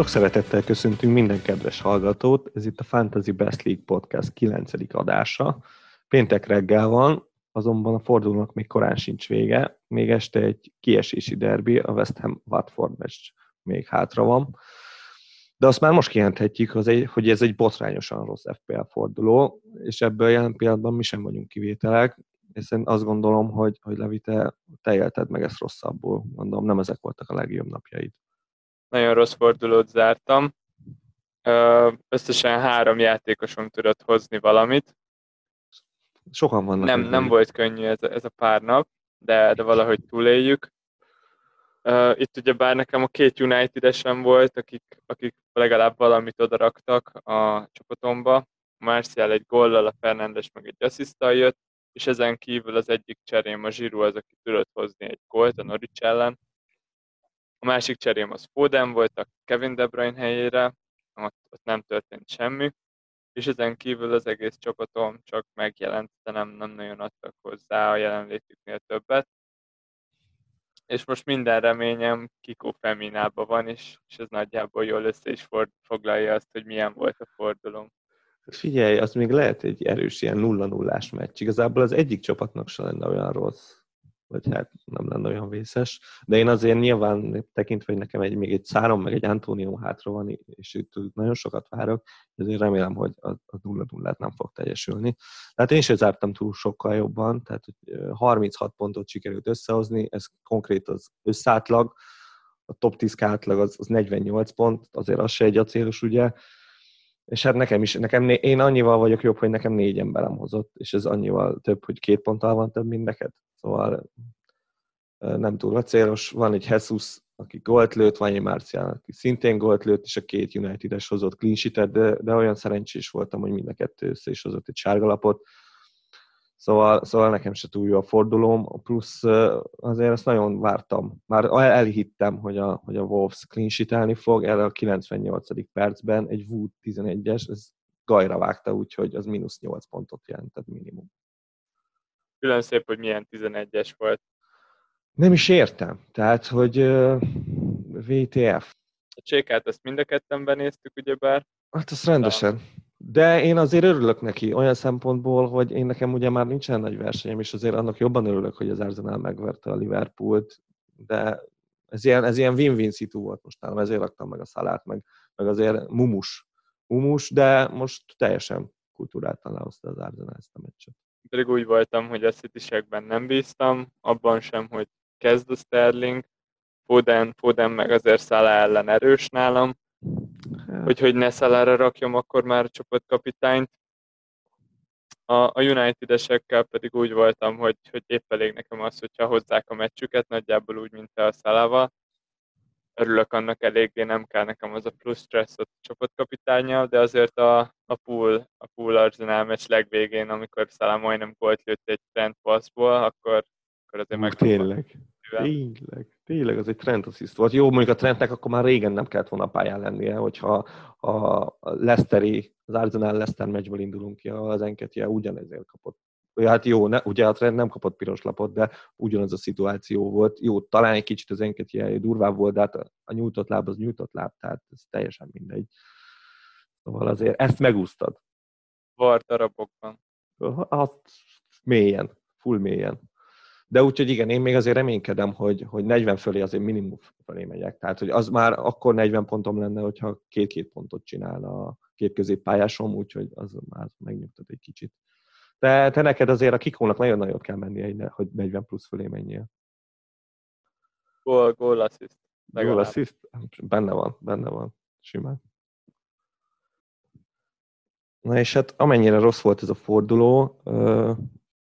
Sok szeretettel köszöntünk minden kedves hallgatót, ez itt a Fantasy Best League Podcast 9. adása. Péntek reggel van, azonban a fordulónak még korán sincs vége, még este egy kiesési derbi, a West Ham Watford meccs még hátra van. De azt már most kijelenthetjük, hogy ez egy botrányosan rossz FPL forduló, és ebből jelen pillanatban mi sem vagyunk kivételek, hiszen azt gondolom, hogy, hogy Levi, te, te élted meg ezt rosszabbul. Mondom, nem ezek voltak a legjobb napjaid. Nagyon rossz fordulót zártam. Összesen három játékosom tudott hozni valamit. Sokan vannak. Nem, nem volt könnyű ez, ez a pár nap, de, de valahogy túléljük. Itt ugye bár nekem a két United-esen volt, akik, akik legalább valamit odaraktak a csapatomba. Marcial egy gollal, a Fernandes meg egy asszisztal jött, és ezen kívül az egyik cserém a Zsirú az, aki tudott hozni egy gólt a Norwich ellen. A másik cserém az Foden volt a Kevin De Bruyne helyére, ott, ott nem történt semmi, és ezen kívül az egész csapatom csak megjelent, de nem, nem nagyon adtak hozzá a jelenlétüknél többet. És most minden reményem Kiko Feminában van, és, és ez nagyjából jól össze is foglalja azt, hogy milyen volt a fordulónk. Figyelj, az még lehet egy erős ilyen nulla-nullás meccs. Igazából az egyik csapatnak se lenne olyan rossz, vagy hát nem lenne olyan vészes. De én azért nyilván tekintve, hogy nekem egy, még egy szárom, meg egy Antonio hátra van, és itt nagyon sokat várok, ezért remélem, hogy a, a nulla nullát nem fog teljesülni. Tehát én sem zártam túl sokkal jobban, tehát 36 pontot sikerült összehozni, ez konkrét az összátlag, a top 10 átlag az, az 48 pont, azért az se egy acélos, ugye, és hát nekem is, nekem, én annyival vagyok jobb, hogy nekem négy emberem hozott, és ez annyival több, hogy két ponttal van több, mint neked. Szóval nem túl acélos. Van egy Jesus, aki gólt lőtt, van egy Marcial, aki szintén gólt lőtt, és a két United-es hozott clean de, de olyan szerencsés voltam, hogy mind a kettő össze is hozott egy sárgalapot. Szóval, szóval nekem se túl jó a fordulóm, plusz azért ezt nagyon vártam. Már elhittem, hogy a, hogy a Wolves clean fog, erre a 98. percben egy Wood 11-es, ez gajra vágta, úgyhogy az mínusz 8 pontot jelentett minimum. Külön szép, hogy milyen 11-es volt. Nem is értem. Tehát, hogy uh, VTF. A csékát ezt mind a ketten benéztük, ugyebár. Hát azt rendesen. De én azért örülök neki olyan szempontból, hogy én nekem ugye már nincsen nagy versenyem, és azért annak jobban örülök, hogy az Arsenal megverte a Liverpoolt, de ez ilyen, ez ilyen win-win szitu volt most nálam, ezért raktam meg a szalát, meg, meg azért mumus, mumus, de most teljesen kultúráltan lehozta az Arsenal ezt a meccset. Pedig úgy voltam, hogy a city nem bíztam, abban sem, hogy kezd a Sterling, Foden, Foden meg azért Salah ellen erős nálam, Hát. hogy, hogy ne Szalára rakjam akkor már a csapatkapitányt. A, a United-esekkel pedig úgy voltam, hogy, hogy épp elég nekem az, hogyha hozzák a meccsüket, nagyjából úgy, mint a Szalával. Örülök annak eléggé, nem kell nekem az a plusz stressz a csapatkapitányjal, de azért a, a pool, a pool Arsenal meccs legvégén, amikor Szalá majdnem gólt lőtt egy trend passzból, akkor, akkor azért meg. Tényleg. Tényleg, tényleg az egy trend assist volt. Jó, mondjuk a trendnek akkor már régen nem kellett volna a pályán lennie, hogyha a Leicesteri, az Arsenal Leicester meccsből indulunk ki, az Enketia ugyanezért kapott. Hát jó, ne, ugye trend nem kapott piros lapot, de ugyanaz a szituáció volt. Jó, talán egy kicsit az Enketia durvább volt, de hát a nyújtott láb az nyújtott láb, tehát ez teljesen mindegy. Szóval azért ezt megúsztad. Var darabokban. Hát mélyen, full mélyen. De úgyhogy igen, én még azért reménykedem, hogy, hogy 40 fölé azért minimum fölé megyek. Tehát, hogy az már akkor 40 pontom lenne, hogyha két-két pontot csinálna a két középpályásom, úgyhogy az már megnyugtat egy kicsit. De te neked azért a kikónak nagyon nagyot kell mennie, hogy 40 plusz fölé menjél. Gól, gól assist. Gól assist? Benne van, benne van. Simán. Na és hát amennyire rossz volt ez a forduló,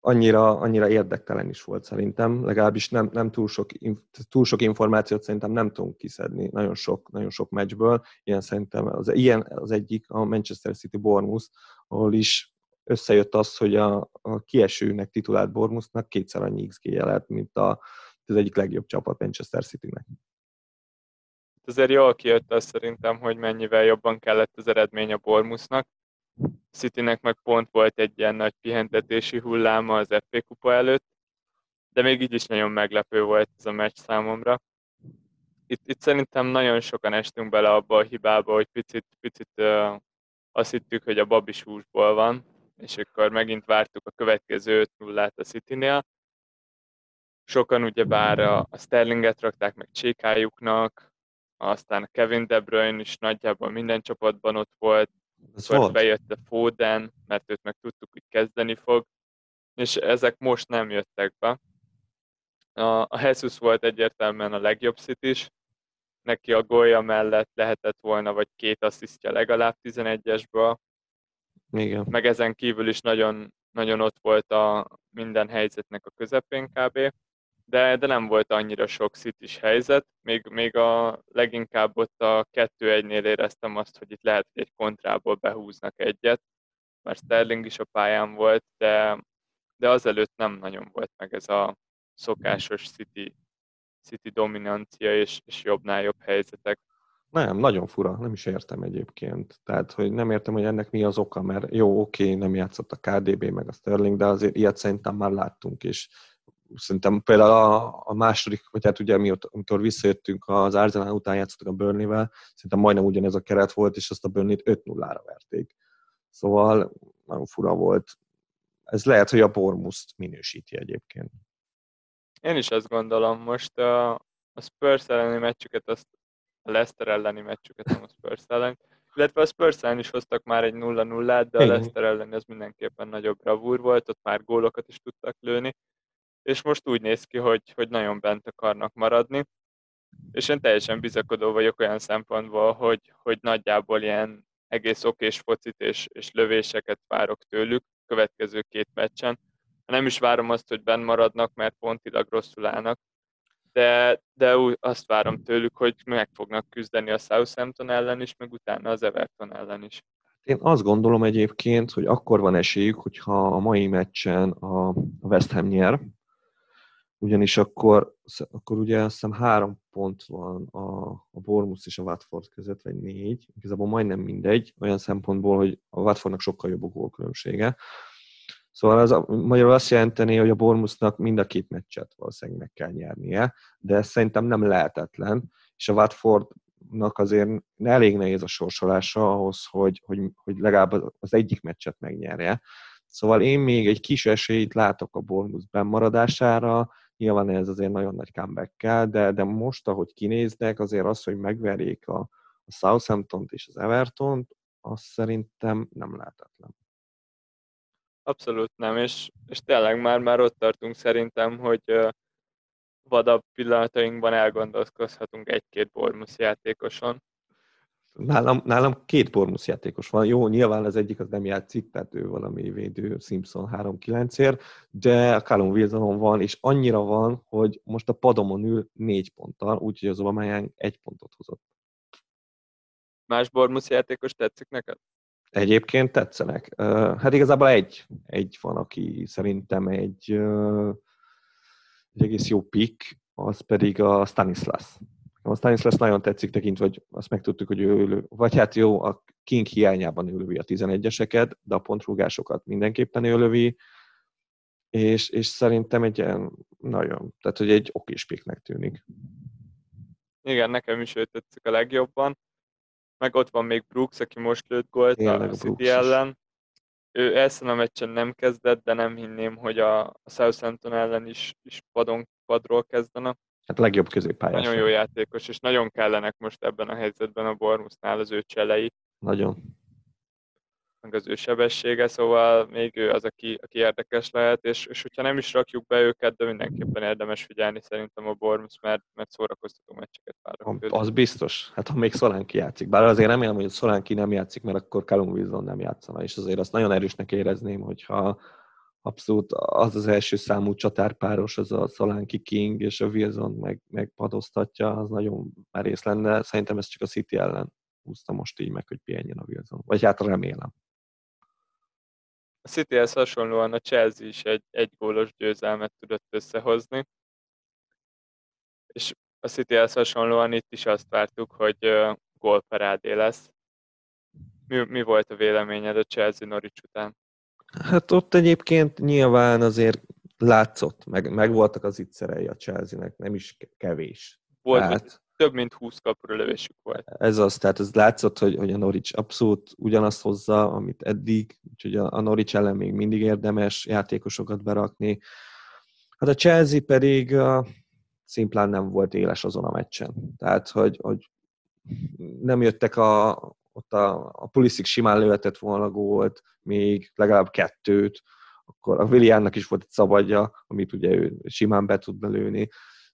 annyira, annyira érdektelen is volt szerintem, legalábbis nem, nem túl, sok, túl sok információt szerintem nem tudunk kiszedni nagyon sok, nagyon sok meccsből. Ilyen szerintem az, ilyen az egyik, a Manchester City Bournemouth, ahol is összejött az, hogy a, a kiesőnek titulált Bournemouthnak kétszer annyi xg lett, mint a, az egyik legjobb csapat Manchester City-nek. Azért jól kijött az szerintem, hogy mennyivel jobban kellett az eredmény a Bournemouthnak, Citynek meg pont volt egy ilyen nagy pihentetési hulláma az FP kupa előtt, de még így is nagyon meglepő volt ez a meccs számomra. itt, itt szerintem nagyon sokan estünk bele abba a hibába, hogy picit, picit uh, azt hittük, hogy a babis húsból van, és akkor megint vártuk a következő 5 0 a City-nél. Sokan ugyebár a, a Sterlinget rakták meg csékájuknak, aztán a Kevin De Bruyne is nagyjából minden csapatban ott volt, Ez akkor bejött a Foden, mert őt meg tudtuk, hogy kezdeni fog, és ezek most nem jöttek be. A, a Jesus volt egyértelműen a legjobb szit is, neki a golja mellett lehetett volna, vagy két asszisztja legalább 11-esből. Igen. Meg ezen kívül is nagyon, nagyon ott volt a minden helyzetnek a közepén kb. De, de nem volt annyira sok is helyzet. Még, még a leginkább ott a 2-1-nél éreztem azt, hogy itt lehet, hogy egy kontrából behúznak egyet, mert Sterling is a pályán volt, de, de azelőtt nem nagyon volt meg ez a szokásos City City dominancia és, és jobbnál jobb helyzetek. Nem, nagyon fura, nem is értem egyébként. Tehát, hogy nem értem, hogy ennek mi az oka, mert jó, oké, nem játszott a KDB meg a Sterling, de azért ilyet szerintem már láttunk, és szerintem például a, a második, vagy hát ugye mióta, amikor visszajöttünk az Arsenal után játszottak a Burnley-vel, szerintem majdnem ugyanez a keret volt, és azt a Burnley-t 5-0-ra verték. Szóval nagyon fura volt. Ez lehet, hogy a Bormuszt minősíti egyébként. Én is azt gondolom, most a, a Spurs elleni meccsüket, azt a Leicester elleni meccsüket, nem a Spurs ellen, illetve a Spurs ellen is hoztak már egy 0-0-át, de a Leicester elleni az mindenképpen nagyobb bravúr volt, ott már gólokat is tudtak lőni, és most úgy néz ki, hogy, hogy nagyon bent akarnak maradni, és én teljesen bizakodó vagyok olyan szempontból, hogy, hogy nagyjából ilyen egész okés focit és, és lövéseket várok tőlük következő két meccsen, nem is várom azt, hogy benn maradnak, mert pontilag rosszul állnak, de, de úgy azt várom tőlük, hogy meg fognak küzdeni a Southampton ellen is, meg utána az Everton ellen is. Én azt gondolom egyébként, hogy akkor van esélyük, hogyha a mai meccsen a West Ham nyer, ugyanis akkor, akkor ugye azt hiszem három pont van a, a Bournemouth és a Watford között, vagy négy, igazából majdnem mindegy, olyan szempontból, hogy a Watfordnak sokkal jobb a gólkülönbsége. Szóval az magyarul azt jelenteni, hogy a Bormusnak mind a két meccset valószínűleg meg kell nyernie, de ez szerintem nem lehetetlen, és a Watfordnak azért elég nehéz a sorsolása ahhoz, hogy, hogy, hogy legalább az egyik meccset megnyerje. Szóval én még egy kis esélyt látok a Bournemouth bennmaradására, nyilván ez azért nagyon nagy comeback de, de most, ahogy kinéznek, azért az, hogy megverjék a, a Southampton-t és az Everton-t, az szerintem nem lehetetlen. Abszolút nem, és, és tényleg már, már ott tartunk szerintem, hogy vadabb pillanatainkban elgondolkozhatunk egy-két Bormus játékoson. Nálam, nálam két Bormus játékos van. Jó, nyilván az egyik az nem játszik, tehát ő valami védő Simpson 3-9-ért, de a Callum Wilsonon van, és annyira van, hogy most a padomon ül négy ponttal, úgyhogy az Obamányán egy pontot hozott. Más Bormus játékos tetszik neked? Egyébként tetszenek. Hát igazából egy, egy van, aki szerintem egy, egy egész jó pick, az pedig a Stanislas. A Stanislas nagyon tetszik tekintve, hogy azt megtudtuk, hogy ő ülő, vagy hát jó, a King hiányában ő lövi a 11-eseket, de a pontrúgásokat mindenképpen ő lövi, és, és szerintem egy ilyen nagyon, tehát hogy egy okés picknek tűnik. Igen, nekem is ő tetszik a legjobban meg ott van még Brooks, aki most lőtt gólt a City ellen. Ő ezen a meccsen nem kezdett, de nem hinném, hogy a Southampton ellen is, is padon, padról kezdene. Hát legjobb középpályás. Nagyon jó játékos, és nagyon kellenek most ebben a helyzetben a Bormusnál az ő cselei. Nagyon meg az ő sebessége, szóval még ő az, aki, aki érdekes lehet, és, és hogyha nem is rakjuk be őket, de mindenképpen érdemes figyelni szerintem a Bormus, mert, mert szórakoztató meccseket várok. Az biztos. Hát ha még Szolánki játszik. Bár azért remélem, hogy Szolánki nem játszik, mert akkor Callum Wilson nem játszana, és azért azt nagyon erősnek érezném, hogyha abszolút az az első számú csatárpáros, az a Szolánki King, és a Wilson meg, meg padoztatja, az nagyon merész lenne. Szerintem ez csak a City ellen húzta most így meg, hogy pihenjen a Wilson. Vagy hát remélem. A Cityhez hasonlóan a Chelsea is egy, gólos győzelmet tudott összehozni, és a Cityhez hasonlóan itt is azt vártuk, hogy gólparádé lesz. Mi, mi volt a véleményed a Chelsea Norwich után? Hát ott egyébként nyilván azért látszott, meg, meg voltak az ittszerei a Chelsea-nek, nem is kevés. Volt, Tehát... több mint 20 kapura lövésük volt. Ez az, tehát ez látszott, hogy, hogy a Norwich abszolút ugyanazt hozza, amit eddig, úgyhogy a, a Norwich ellen még mindig érdemes játékosokat berakni. Hát a Chelsea pedig uh, szimplán nem volt éles azon a meccsen. Tehát, hogy, hogy nem jöttek a, ott a, a Pulisic simán lőhetett volna gólt, még legalább kettőt, akkor a Williannak is volt egy szabadja, amit ugye ő simán be tud belőni.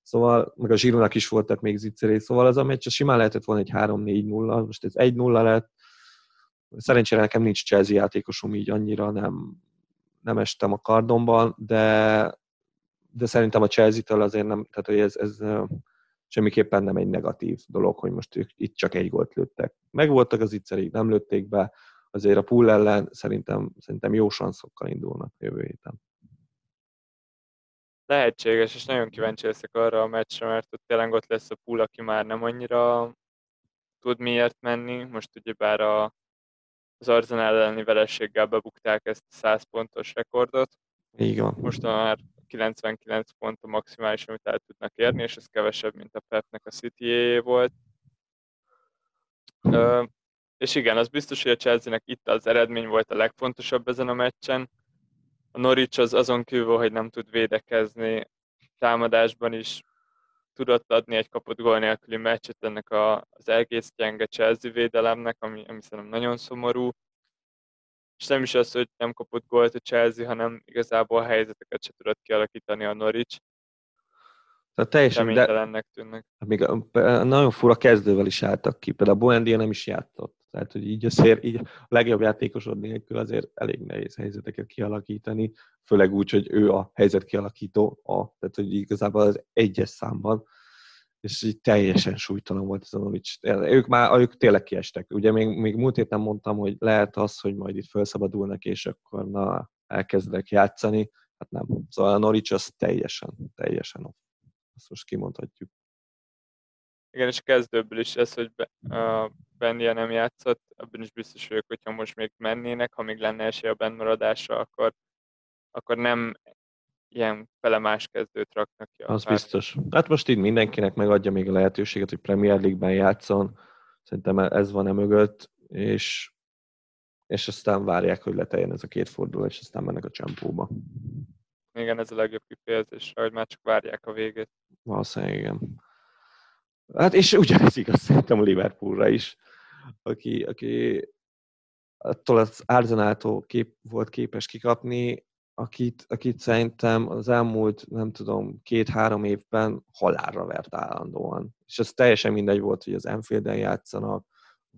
Szóval, meg a Zsírónak is volt tehát még zicseré, szóval az a meccs simán lehetett volna egy 3-4-0, most ez 1-0 lett. Szerencsére nekem nincs Chelsea játékosom, így annyira nem, nem estem a kardomban, de, de szerintem a Chelsea-től azért nem, tehát hogy ez, ez semmiképpen nem egy negatív dolog, hogy most ők itt csak egy gólt lőttek. Megvoltak az ittszerék, nem lőtték be, azért a pool ellen szerintem, szerintem jó sanszokkal indulnak jövő héten. Lehetséges, és nagyon kíváncsi leszek arra a meccsre, mert ott tényleg ott lesz a pool, aki már nem annyira tud miért menni. Most ugye bár a, az Arsenal elleni verességgel bebukták ezt a 100 pontos rekordot. Így van. Most már 99 pont a maximális, amit el tudnak érni, és ez kevesebb, mint a Pepnek a city volt. Ö, és igen, az biztos, hogy a Chelsea-nek itt az eredmény volt a legfontosabb ezen a meccsen. A Norwich az azon kívül, hogy nem tud védekezni, támadásban is tudott adni egy kapott gól nélküli meccset ennek a, az egész gyenge Chelsea védelemnek, ami, ami szerintem nagyon szomorú és nem is az, hogy nem kapott gólt a Chelsea, hanem igazából a helyzeteket se tudott kialakítani a Norwich. Tehát teljesen, de tűnnek. Még nagyon fura kezdővel is álltak ki, például a Boendia nem is játszott. Tehát, hogy így azért így a legjobb játékosod nélkül azért elég nehéz helyzeteket kialakítani, főleg úgy, hogy ő a helyzet kialakító, a, tehát hogy igazából az egyes számban és így teljesen súlytalan volt ez a Novics. Ők már, ők tényleg kiestek. Ugye még, még múlt héten mondtam, hogy lehet az, hogy majd itt felszabadulnak, és akkor na, elkezdek játszani. Hát nem. Szóval a Norwich az teljesen, teljesen off. Azt most kimondhatjuk. Igen, és kezdőbből is ez, hogy Bendia nem játszott, abban is biztos vagyok, hogyha most még mennének, ha még lenne esély a bennmaradásra, akkor, akkor nem ilyen felemás kezdőt raknak ki. Az biztos. Hát most így mindenkinek megadja még a lehetőséget, hogy Premier League-ben játszon. Szerintem ez van e mögött, és, és aztán várják, hogy leteljen ez a két forduló, és aztán mennek a csempóba. Igen, ez a legjobb kifejezés, hogy már csak várják a végét. Valószínűleg igen. Hát és ugyanez igaz szerintem a Liverpoolra is, aki, aki attól az Arzenáltól kép, volt képes kikapni, akit, akit szerintem az elmúlt, nem tudom, két-három évben halálra vert állandóan. És az teljesen mindegy volt, hogy az Enfielden játszanak,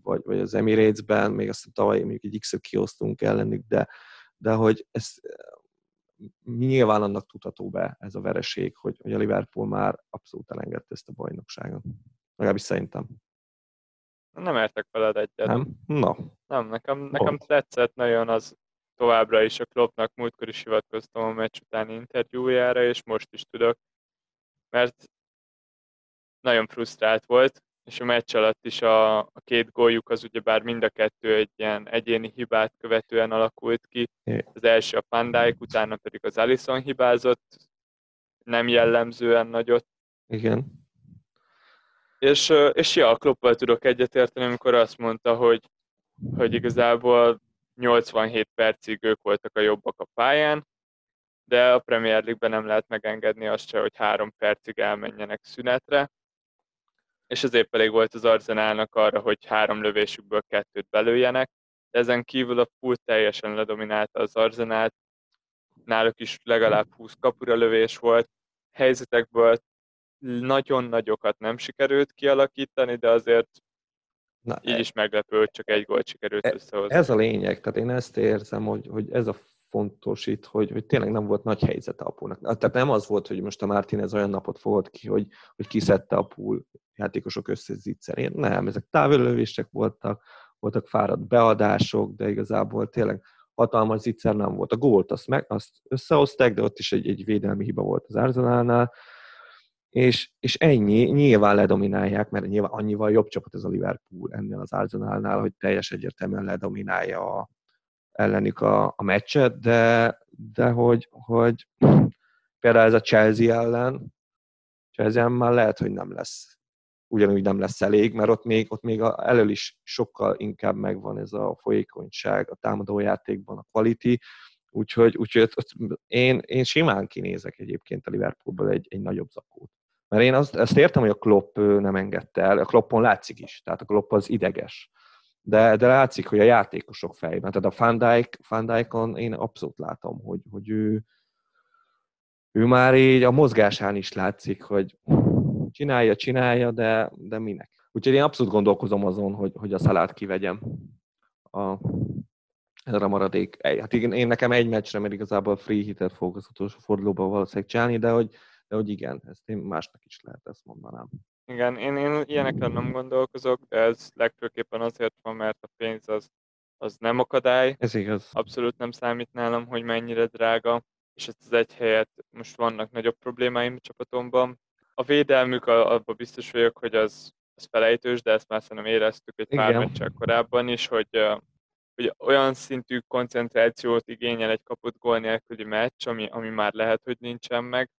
vagy, vagy az Emirates-ben, még azt tavaly mondjuk egy X-et kiosztunk ellenük, de, de hogy ez nyilván annak tudható be ez a vereség, hogy, hogy a Liverpool már abszolút elengedte ezt a bajnokságot. Legalábbis szerintem. Nem értek veled egyet. Nem? No. Nem, nekem, nekem tetszett nagyon az továbbra is a Kloppnak múltkor is hivatkoztam a meccs utáni interjújára, és most is tudok, mert nagyon frusztrált volt, és a meccs alatt is a, a két góljuk az ugyebár mind a kettő egy ilyen egyéni hibát követően alakult ki. Az első a Pandáik, utána pedig az Allison hibázott, nem jellemzően nagyot. Igen. És, és ja, a Kloppal tudok egyetérteni, amikor azt mondta, hogy, hogy igazából 87 percig ők voltak a jobbak a pályán, de a Premier League-ben nem lehet megengedni azt se, hogy három percig elmenjenek szünetre, és épp elég volt az Arzenálnak arra, hogy három lövésükből kettőt belőjenek, de ezen kívül a pool teljesen ledominálta az Arzenát, náluk is legalább 20 kapura lövés volt, helyzetekből nagyon nagyokat nem sikerült kialakítani, de azért Na, Így e- is meglepő, hogy csak egy gólt sikerült e, összehozni. Ez a lényeg, tehát én ezt érzem, hogy, hogy ez a fontos itt, hogy, hogy tényleg nem volt nagy helyzet a púlnak. Tehát nem az volt, hogy most a Martinez olyan napot fogott ki, hogy, hogy kiszedte a pool játékosok összezicserén. Nem, ezek távellövések voltak, voltak fáradt beadások, de igazából tényleg hatalmas zicser nem volt. A gólt azt, meg, azt összehozták, de ott is egy, egy védelmi hiba volt az Arsenalnál, és, és ennyi, nyilván ledominálják, mert nyilván annyival jobb csapat ez a Liverpool ennél az Arsenalnál, hogy teljes egyértelműen ledominálja a, ellenük a, a meccset, de, de hogy, hogy például ez a Chelsea ellen, Chelsea ellen már lehet, hogy nem lesz ugyanúgy nem lesz elég, mert ott még, ott még elől is sokkal inkább megvan ez a folyékonyság a támadójátékban, a quality, úgyhogy, úgyhogy ott, ott én, én simán kinézek egyébként a Liverpoolból egy, egy nagyobb zakót. Mert én azt, ezt értem, hogy a Klopp nem engedte el, a Kloppon látszik is, tehát a Klopp az ideges. De, de látszik, hogy a játékosok fejében, tehát a Van, Dijk, Van Dijkon én abszolút látom, hogy, hogy ő, ő már így a mozgásán is látszik, hogy csinálja, csinálja, de, de minek. Úgyhogy én abszolút gondolkozom azon, hogy, hogy a szalát kivegyem a, erre a maradék. Hát igen, én nekem egy meccsre, mert igazából free hitet fogok az utolsó fordulóban valószínűleg csinálni, de hogy, de hogy igen, ezt én másnak is lehet ezt mondanám. Igen, én, én ilyenekre nem gondolkozok, de ez legfőképpen azért van, mert a pénz az, az nem akadály. Ez igaz. Abszolút nem számít nálam, hogy mennyire drága, és ezt az egy helyet most vannak nagyobb problémáim a csapatomban. A védelmük, abban biztos vagyok, hogy az, az felejtős, de ezt már szerintem éreztük egy pár meccsel korábban is, hogy, hogy olyan szintű koncentrációt igényel egy kapott gól nélküli meccs, ami, ami már lehet, hogy nincsen meg,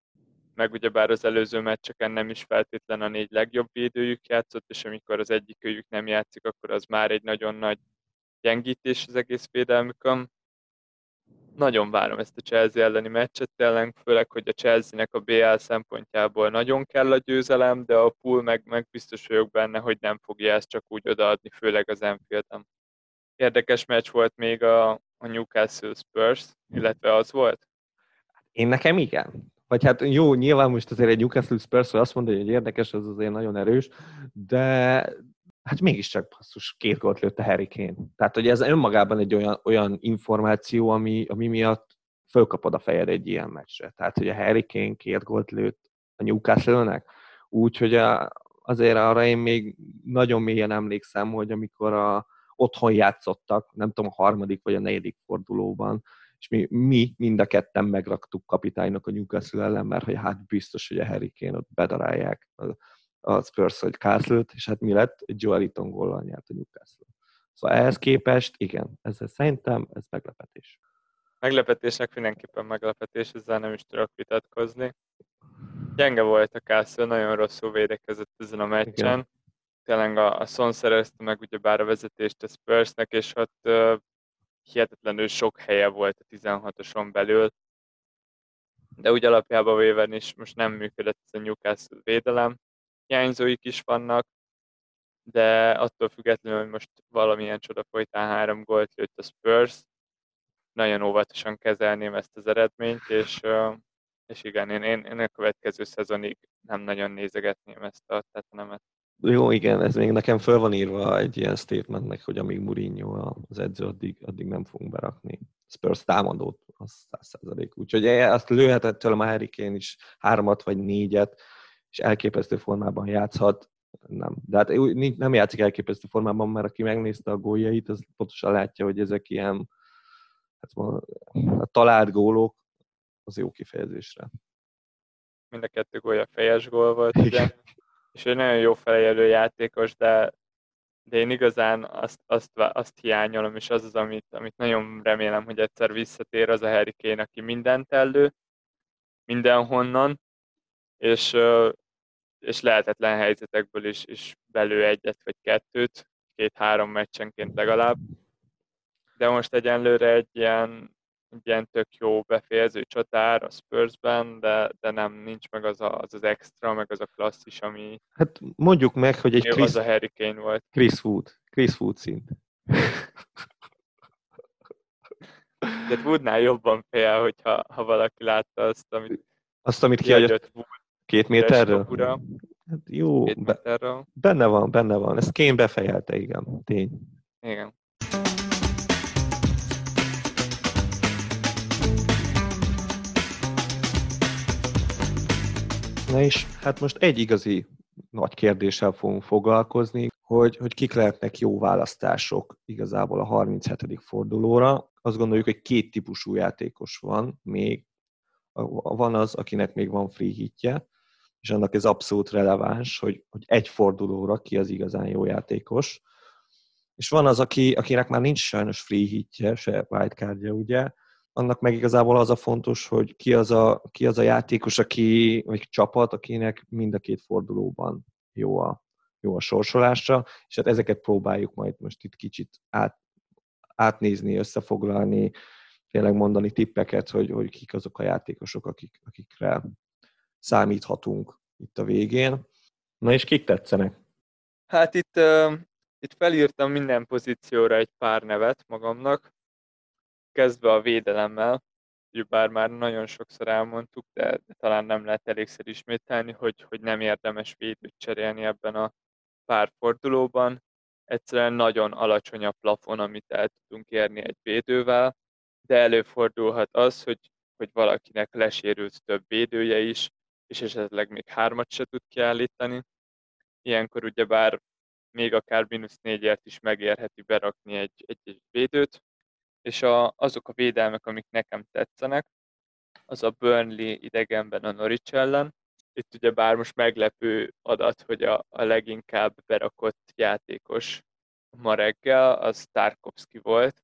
meg ugyebár az előző meccseken nem is feltétlen a négy legjobb védőjük játszott, és amikor az egyik őjük nem játszik, akkor az már egy nagyon nagy gyengítés az egész védelmükön. Nagyon várom ezt a Chelsea elleni meccset, tényleg, főleg, hogy a Chelsea-nek a BL szempontjából nagyon kell a győzelem, de a pool meg, meg biztos vagyok benne, hogy nem fogja ezt csak úgy odaadni, főleg az Enfield-en. Érdekes meccs volt még a, a Newcastle Spurs, illetve az volt? Én nekem igen. Vagy hát jó, nyilván most azért egy Newcastle Spurs, azt mondja, hogy érdekes, az azért nagyon erős, de hát mégiscsak basszus, két gólt lőtt a Harry Kane. Tehát, hogy ez önmagában egy olyan, olyan információ, ami, ami miatt fölkapod a fejed egy ilyen meccsre. Tehát, hogy a Harry Kane két gólt lőtt a Newcastle-nek, úgyhogy azért arra én még nagyon mélyen emlékszem, hogy amikor a, otthon játszottak, nem tudom, a harmadik vagy a negyedik fordulóban, és mi, mi mind a ketten megraktuk kapitánynak a Newcastle ellen, mert hogy hát biztos, hogy a Harry Kane ott bedarálják a, a Spurs vagy castle és hát mi lett? Egy Joeliton góllal nyert a Newcastle. Szóval ehhez képest, igen, ez szerintem ez meglepetés. Meglepetésnek mindenképpen meglepetés, ezzel nem is tudok vitatkozni. Gyenge volt a Castle, nagyon rosszul védekezett ezen a meccsen. Igen. Tényleg a, a Son szerezte meg ugyebár a vezetést a Spursnek, és ott uh, hihetetlenül sok helye volt a 16-oson belül, de úgy alapjában véve is most nem működött ez a Newcastle védelem. Hiányzóik is vannak, de attól függetlenül, hogy most valamilyen csoda folytán három gólt lőtt a Spurs, nagyon óvatosan kezelném ezt az eredményt, és, és igen, én, én, a következő szezonig nem nagyon nézegetném ezt a tetenemet. Jó, igen, ez még nekem föl van írva egy ilyen statementnek, hogy amíg Mourinho az edző, addig, addig nem fogunk berakni Spurs támadót, az száz százalék. Úgyhogy azt lőhetett tőlem a Harry Kane is hármat vagy négyet, és elképesztő formában játszhat, nem. De hát nem játszik elképesztő formában, mert aki megnézte a góljait, az pontosan látja, hogy ezek ilyen hát a talált gólok, az jó kifejezésre. Mind a kettő gólya fejes gól volt, ugye? És egy nagyon jó feljelő játékos, de, de én igazán azt, azt, azt hiányolom, és az az, amit, amit nagyon remélem, hogy egyszer visszatér, az a Harry Kane, aki mindent elő, mindenhonnan, és, és lehetetlen helyzetekből is, is belő egyet vagy kettőt, két-három meccsenként legalább. De most egyenlőre egy ilyen ilyen tök jó befejező csatár a Spursben, de, de nem, nincs meg az, a, az az extra, meg az a klasszis, ami... Hát mondjuk meg, hogy egy Chris... Az a Harry Kane volt. Chris Wood. Chris Wood szint. De Woodnál jobban fél, hogyha ha valaki látta azt, amit... Azt, amit kiadott két méterről? Hát jó, két méterről. benne van, benne van. Ezt Kane befejelte, igen, tény. Igen. Na és hát most egy igazi nagy kérdéssel fogunk foglalkozni, hogy, hogy kik lehetnek jó választások igazából a 37. fordulóra. Azt gondoljuk, hogy két típusú játékos van még. Van az, akinek még van free hitje, és annak ez abszolút releváns, hogy, hogy egy fordulóra ki az igazán jó játékos. És van az, aki, akinek már nincs sajnos free hitje, se wildcardja, ugye, annak meg igazából az a fontos, hogy ki az a, ki az a játékos, aki, vagy csapat, akinek mind a két fordulóban jó a, jó a sorsolásra, és hát ezeket próbáljuk majd most itt kicsit át, átnézni, összefoglalni, tényleg mondani tippeket, hogy, hogy kik azok a játékosok, akik, akikre számíthatunk itt a végén. Na és kik tetszenek? Hát itt, uh, itt felírtam minden pozícióra egy pár nevet magamnak, kezdve a védelemmel, bár már nagyon sokszor elmondtuk, de, talán nem lehet elégszer ismételni, hogy, hogy nem érdemes védőt cserélni ebben a pár fordulóban. Egyszerűen nagyon alacsony a plafon, amit el tudunk érni egy védővel, de előfordulhat az, hogy, hogy valakinek lesérült több védője is, és esetleg még hármat se tud kiállítani. Ilyenkor ugyebár még akár mínusz négyért is megérheti berakni egy, egy, egy védőt, és a, azok a védelmek, amik nekem tetszenek, az a Burnley idegenben a Norwich ellen. Itt ugye bár most meglepő adat, hogy a, a leginkább berakott játékos ma reggel, az Tarkovsky volt.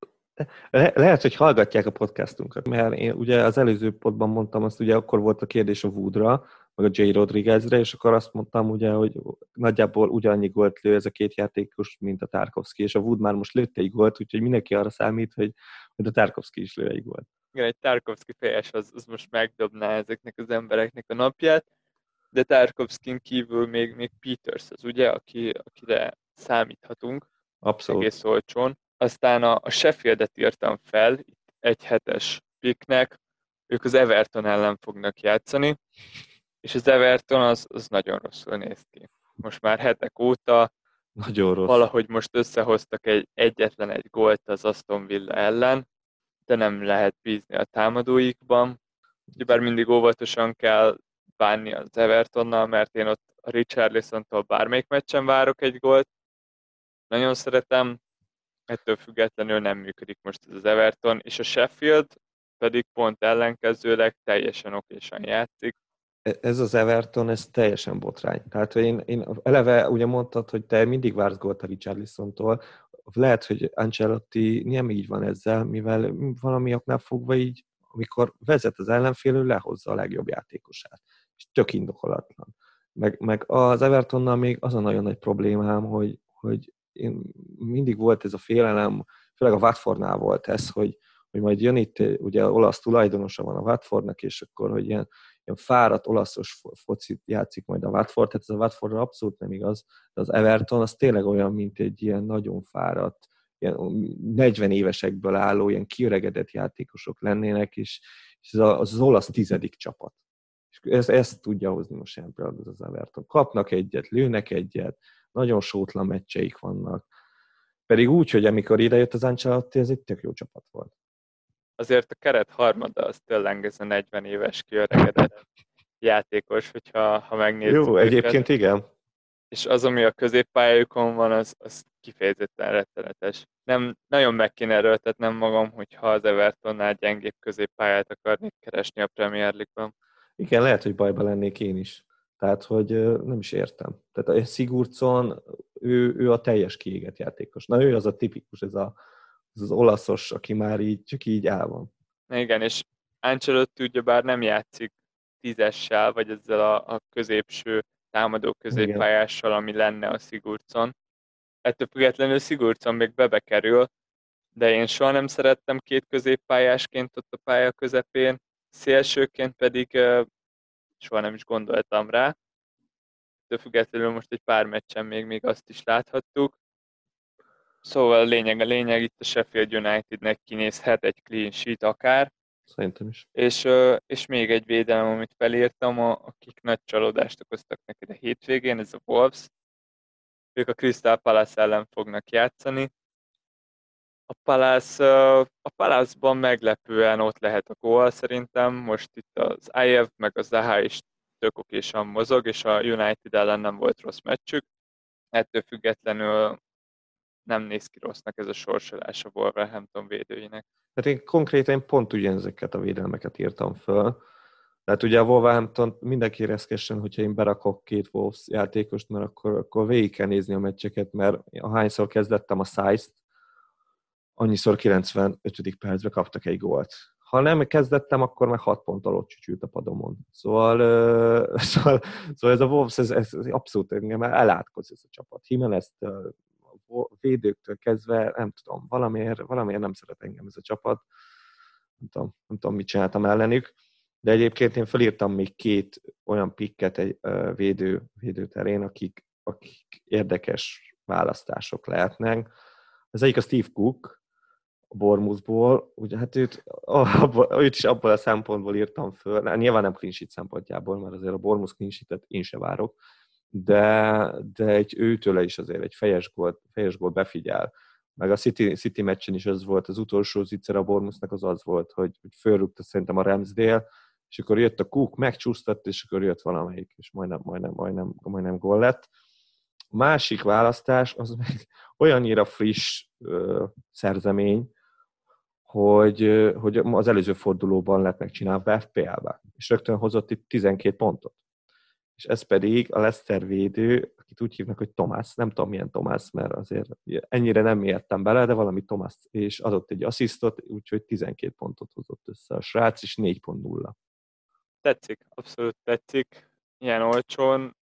Le- lehet, hogy hallgatják a podcastunkat, mert én ugye az előző podban mondtam azt, ugye akkor volt a kérdés a Woodra, meg a J. Rodriguezre, és akkor azt mondtam ugye, hogy nagyjából ugyannyi gólt lő ez a két játékos, mint a Tarkovsky, és a Wood már most lőtte egy gólt, úgyhogy mindenki arra számít, hogy, hogy a Tarkovsky is lő egy gólt. Igen, egy Tarkovsky fejes az, az most megdobná ezeknek az embereknek a napját, de Tarkovskin kívül még, még Peters az, ugye, aki, akire számíthatunk. Abszolút. Egész olcsón. Aztán a, a Sheffieldet írtam fel, itt egy hetes piknek, ők az Everton ellen fognak játszani, és az Everton az, az nagyon rosszul néz ki. Most már hetek óta nagyon rossz. valahogy most összehoztak egy egyetlen egy gólt az Aston Villa ellen, de nem lehet bízni a támadóikban. Bár mindig óvatosan kell bánni az Evertonnal, mert én ott a Richarlison-tól bármelyik meccsen várok egy gólt. Nagyon szeretem, ettől függetlenül nem működik most ez az Everton, és a Sheffield pedig pont ellenkezőleg teljesen okésan játszik, ez az Everton, ez teljesen botrány. Tehát én, én eleve ugye mondtad, hogy te mindig vársz gólt a Richarlisontól, lehet, hogy Ancelotti nem így van ezzel, mivel valami oknál fogva így, amikor vezet az ellenfélő, lehozza a legjobb játékosát. És tök indokolatlan. Meg, meg az Evertonnal még az a nagyon nagy problémám, hogy, hogy én mindig volt ez a félelem, főleg a Watfordnál volt ez, hogy, hogy majd jön itt, ugye olasz tulajdonosa van a Watfordnak, és akkor, hogy ilyen ilyen fáradt olaszos focit játszik majd a Watford, tehát ez a Watford abszolút nem igaz, de az Everton az tényleg olyan, mint egy ilyen nagyon fáradt, ilyen 40 évesekből álló, ilyen kiöregedett játékosok lennének, és, és ez az, az olasz tizedik csapat. És ezt, ezt tudja hozni most például az Everton. Kapnak egyet, lőnek egyet, nagyon sótlan meccseik vannak. Pedig úgy, hogy amikor idejött az Ancelotti, ez egy tök jó csapat volt azért a keret harmada az tényleg ez a 40 éves kiöregedett játékos, hogyha ha megnézzük. Jó, őket. egyébként igen. És az, ami a középpályájukon van, az, az kifejezetten rettenetes. Nem, nagyon meg kéne erőltetnem magam, hogyha az Evertonnál gyengébb középpályát akarnék keresni a Premier League-ben. Igen, lehet, hogy bajba lennék én is. Tehát, hogy nem is értem. Tehát a Sigurdsson, ő, ő a teljes kiégett játékos. Na, ő az a tipikus, ez a ez az olaszos, aki már így, csak így el van. Igen, és Ancelotti ugyebár nem játszik tízessel, vagy ezzel a, a középső támadó középpályással, ami lenne a Sigurdsson. Ettől függetlenül Sigurdsson még bebekerül, de én soha nem szerettem két középpályásként ott a pálya közepén, szélsőként pedig soha nem is gondoltam rá. Ettől függetlenül most egy pár meccsen még, még azt is láthattuk. Szóval a lényeg, a lényeg itt a Sheffield Unitednek kinézhet egy clean sheet akár. Szerintem is. És, és még egy védelem, amit felírtam, akik nagy csalódást okoztak neked a hétvégén, ez a Wolves. Ők a Crystal Palace ellen fognak játszani. A Palace, a Palace-ban meglepően ott lehet a gól szerintem. Most itt az Ajev meg az Zaha is tök okésan mozog, és a United ellen nem volt rossz meccsük. Ettől függetlenül nem néz ki rossznak ez a sorsolás a Wolverhampton védőinek. Hát én konkrétan pont ugyanezeket a védelmeket írtam föl. Tehát ugye a Wolverhampton mindenki reszkessen, hogyha én berakok két Wolves játékost, mert akkor, akkor végig kell nézni a meccseket, mert ahányszor kezdettem a size annyiszor 95. percben kaptak egy gólt. ha nem kezdettem, akkor meg 6 ponttal ott csücsült a padomon. Szóval, uh, szóval, szóval ez a Wolves, ez, ez, abszolút engem elátkoz ez a csapat. Jimenez a védőktől kezdve, nem tudom, valamiért, valamiért nem szeret engem ez a csapat. Nem tudom, nem tudom, mit csináltam ellenük. De egyébként én felírtam még két olyan pikket egy uh, védő, védőterén, akik, akik érdekes választások lehetnek. Az egyik a Steve Cook, a Bormusból, ugye hát őt, abból, őt is abból a szempontból írtam föl, hát nyilván nem clean szempontjából, mert azért a Bormus clean sheet én se várok, de, de egy őtőle is azért egy fejes gól, fejes gól befigyel. Meg a City, City meccsen is az volt, az utolsó zicser a Bormusnak az az volt, hogy, hogy fölrúgta szerintem a Ramsdale, és akkor jött a Cook, megcsúsztatt, és akkor jött valamelyik, és majdnem, majdnem, majdnem, majdnem gól lett. A másik választás az meg olyannyira friss ö, szerzemény, hogy, hogy az előző fordulóban lett megcsinálva FPL-be, és rögtön hozott itt 12 pontot. És ez pedig a Leszter védő, akit úgy hívnak, hogy Tomás, nem tudom milyen Tomás, mert azért ennyire nem értem bele, de valami Tomás, és adott egy asszisztot, úgyhogy 12 pontot hozott össze a srác, és 4.0. Tetszik, abszolút tetszik. Ilyen olcsón,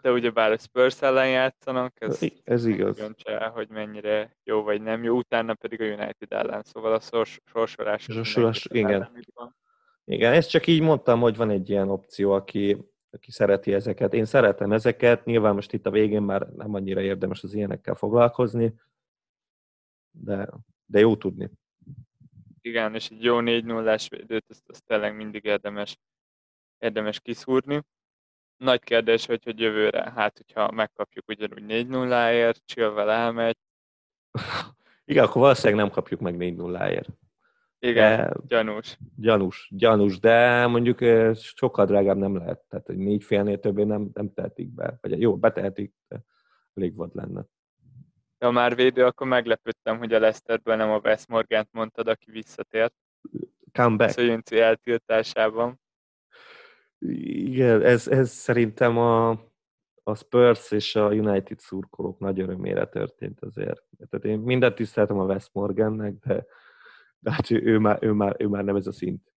de ugye bár a Spurs ellen játszanak, ez, ez igaz. el, hogy mennyire jó vagy nem jó, utána pedig a United ellen, szóval a sors, sorsolás. Sorsolás, igen. Igen, ezt csak így mondtam, hogy van egy ilyen opció, aki, aki szereti ezeket. Én szeretem ezeket, nyilván most itt a végén már nem annyira érdemes az ilyenekkel foglalkozni, de, de jó tudni. Igen, és egy jó 4 0 védőt, ezt, ezt tényleg mindig érdemes, érdemes kiszúrni nagy kérdés, hogy, hogy jövőre, hát hogyha megkapjuk ugyanúgy 4-0-ért, Chilwell elmegy. Igen, akkor valószínűleg nem kapjuk meg 4-0-ért. Igen, de, gyanús. Gyanús, gyanús, de mondjuk sokkal drágább nem lehet. Tehát, hogy négy félnél többé nem, nem tehetik be. Vagy jó, betehetik, de elég volt lenne. Ha már védő, akkor meglepődtem, hogy a Leszterből nem a Wes Morgant mondtad, aki visszatért. Come back. Szöjönci eltiltásában. Igen, ez, ez szerintem a, a Spurs és a United szurkolók nagy örömére történt azért. Tehát én mindent tiszteltem a West Morgannek, de, de hát ő, ő, már, ő, már, ő már nem ez a szint.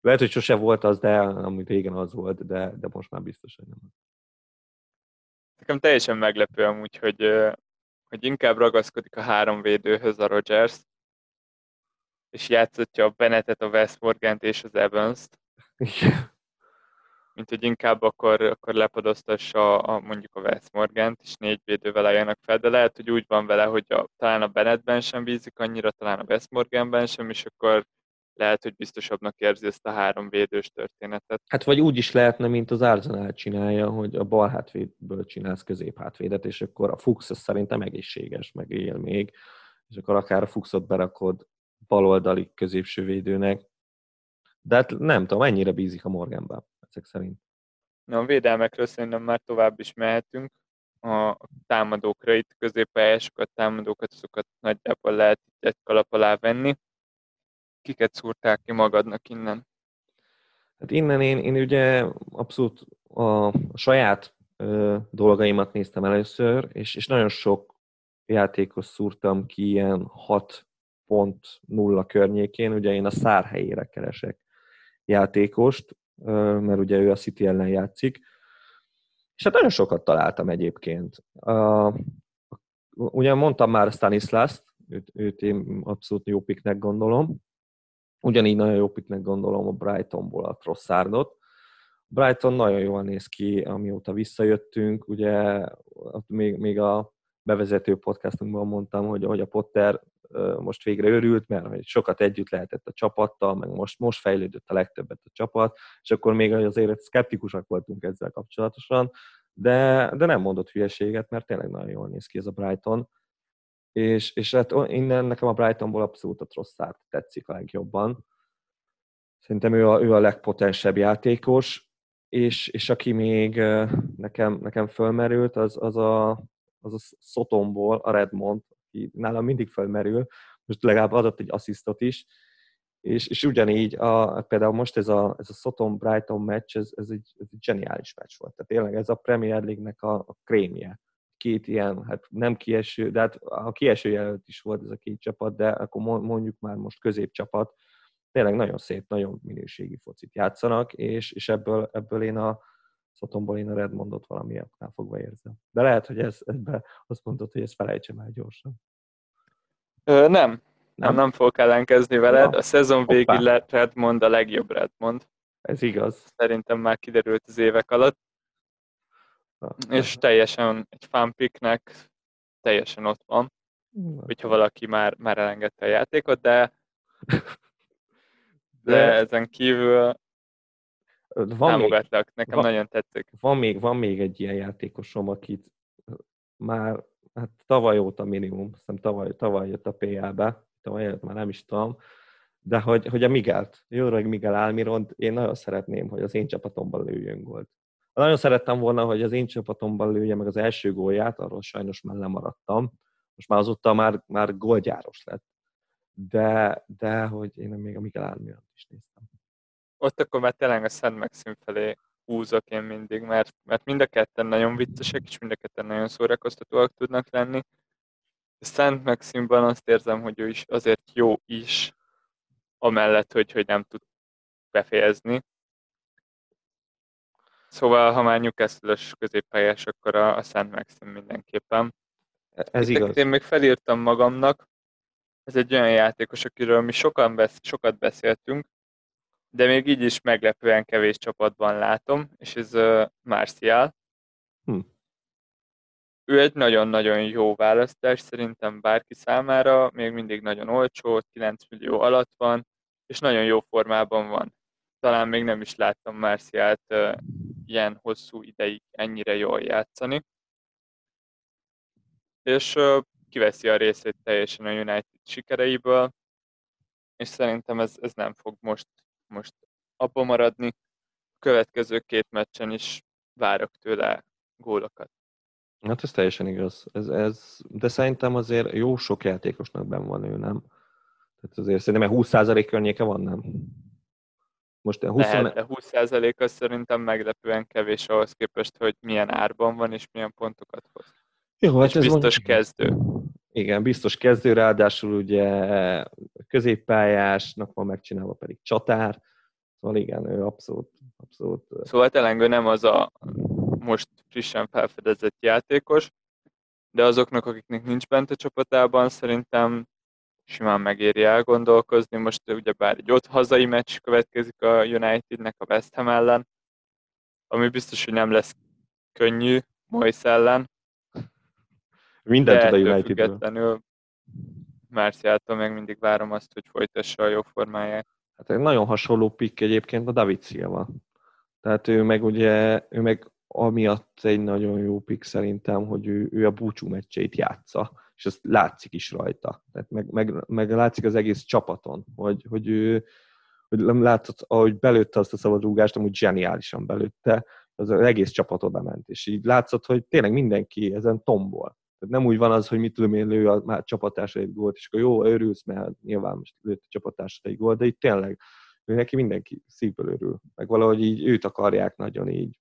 Lehet, hogy sose volt az, de amit régen az volt, de, de most már biztos, hogy nem. Nekem teljesen meglepő amúgy, hogy, hogy inkább ragaszkodik a három védőhöz a Rogers, és játszotja a Bennettet, a West Morgant és az Evans-t, mint hogy inkább akkor, akkor lepadoztassa a, mondjuk a West Morgant, és négy védővel álljanak fel, de lehet, hogy úgy van vele, hogy a, talán a Bennettben sem bízik annyira, talán a West Morganben sem, és akkor lehet, hogy biztosabbnak érzi ezt a három védős történetet. Hát vagy úgy is lehetne, mint az Arsenal csinálja, hogy a bal hátvédből csinálsz középhátvédet, és akkor a Fuchs az szerintem egészséges, meg él még, és akkor akár a Fuchsot berakod baloldali középső védőnek, de hát nem tudom, ennyire bízik a Morganben, ezek szerint. Na, a védelmekről szerintem már tovább is mehetünk. A támadókra itt középpályásokat, támadókat, azokat nagyjából lehet egy kalap alá venni. Kiket szúrták ki magadnak innen? Hát innen én, én ugye abszolút a, a saját ö, dolgaimat néztem először, és, és nagyon sok játékos szúrtam ki ilyen 6.0 környékén, ugye én a szár helyére keresek játékost, mert ugye ő a City ellen játszik, és hát nagyon sokat találtam egyébként. Ugye mondtam már Stanislas, őt, őt én abszolút jó piknek gondolom. Ugyanígy nagyon jó piknek gondolom a Brightonból a Trossardot. Brighton nagyon jól néz ki, amióta visszajöttünk. Ugye még, még a bevezető podcastunkban mondtam, hogy, hogy a Potter most végre örült, mert sokat együtt lehetett a csapattal, meg most, most fejlődött a legtöbbet a csapat, és akkor még azért szkeptikusak voltunk ezzel kapcsolatosan, de, de nem mondott hülyeséget, mert tényleg nagyon jól néz ki ez a Brighton. És, és hát innen nekem a Brightonból abszolút a Trosszát tetszik a legjobban. Szerintem ő a, ő a legpotensebb játékos, és, és aki még nekem, nekem fölmerült, az, az a, az a Szotomból, a Redmond, aki nálam mindig felmerül, most legalább adott egy asszisztot is, és, és ugyanígy a, például most ez a, ez a Soton-Brighton meccs, ez, ez, egy, ez egy zseniális meccs volt. Tehát tényleg ez a Premier League-nek a, a krémje. két ilyen, hát nem kieső, de hát a kieső jelölt is volt ez a két csapat, de akkor mondjuk már most középcsapat, tényleg nagyon szép, nagyon minőségi focit játszanak, és, és ebből, ebből én a Szotomból én a Redmondot valamiakknál fogva érzem. De lehet, hogy ez, ebbe azt mondod, hogy ezt felejtsem el gyorsan. Ö, nem. nem. Nem, nem fogok ellenkezni veled. A szezon végi Redmond a legjobb Redmond. Ez igaz. Szerintem már kiderült az évek alatt. Na, és teljesen egy fanpicknek teljesen ott van. Na. Hogyha valaki már, már elengedte a játékot, de de, de ezen kívül van támogatlak, még, nekem van, nagyon tetszik. Van még, van még egy ilyen játékosom, akit már hát tavaly óta minimum, hiszem tavaly, tavaly jött a PL-be, tavaly jött, már nem is tudom, de hogy, hogy a Migelt, Jörg Miguel Almiront, én nagyon szeretném, hogy az én csapatomban lőjön gólt. Nagyon szerettem volna, hogy az én csapatomban lője meg az első gólját, arról sajnos már lemaradtam. Most már azóta már, már gólgyáros lett. De, de hogy én még a Miguel Almiront is néztem. Ott akkor már tényleg a Szent Maxim felé húzok én mindig, mert, mert mind a ketten nagyon viccesek, és mind a ketten nagyon szórakoztatóak tudnak lenni. A Szent Maximban azt érzem, hogy ő is azért jó is, amellett, hogy, hogy nem tud befejezni. Szóval, ha már Newcastle-ös középpályás, akkor a, a Szent Maxim mindenképpen. Ez Itt igaz. Én még felírtam magamnak, ez egy olyan játékos, akiről mi sokan besz, sokat beszéltünk, de még így is meglepően kevés csapatban látom, és ez uh, Martial. Hm. Ő egy nagyon-nagyon jó választás szerintem bárki számára, még mindig nagyon olcsó, 9 millió alatt van, és nagyon jó formában van. Talán még nem is láttam Marcialt uh, ilyen hosszú ideig ennyire jól játszani. És uh, kiveszi a részét teljesen a United sikereiből, és szerintem ez, ez nem fog most most abba maradni. A következő két meccsen is várok tőle gólokat. Hát ez teljesen igaz. Ez, ez, de szerintem azért jó sok játékosnak ben van ő, nem? Tehát azért szerintem 20% környéke van, nem? Most 20... Lehet, de 20% az szerintem meglepően kevés ahhoz képest, hogy milyen árban van és milyen pontokat hoz. Jó, hát és ez biztos mondjuk... kezdő. Igen, biztos kezdő, ráadásul ugye középpályásnak van megcsinálva pedig csatár, szóval igen, ő abszolút, abszolút... Szóval Telengő nem az a most frissen felfedezett játékos, de azoknak, akiknek nincs bent a csapatában, szerintem simán megéri elgondolkozni. Most ugye bár egy ott hazai meccs következik a Unitednek a West Ham ellen, ami biztos, hogy nem lesz könnyű Moise ellen, Mindent tud a united függetlenül Márciától meg mindig várom azt, hogy folytassa a jó formáját. Hát egy nagyon hasonló pick egyébként a David Silva. Tehát ő meg ugye, ő meg amiatt egy nagyon jó pick szerintem, hogy ő, ő a búcsú meccseit játsza, és ez látszik is rajta. Tehát meg, meg, meg látszik az egész csapaton, hogy, hogy ő, hogy nem látszott, ahogy belőtte azt a szabadrúgást, amúgy zseniálisan belőtte, az egész csapat oda ment, és így látszott, hogy tényleg mindenki ezen tombol. Tehát nem úgy van az, hogy mit tudom én, lő a már csapattársa egy gólt, és akkor jó, örülsz, mert nyilván most lőtt a csapattársa egy gólt, de itt tényleg ő neki mindenki szívből örül. Meg valahogy így őt akarják nagyon így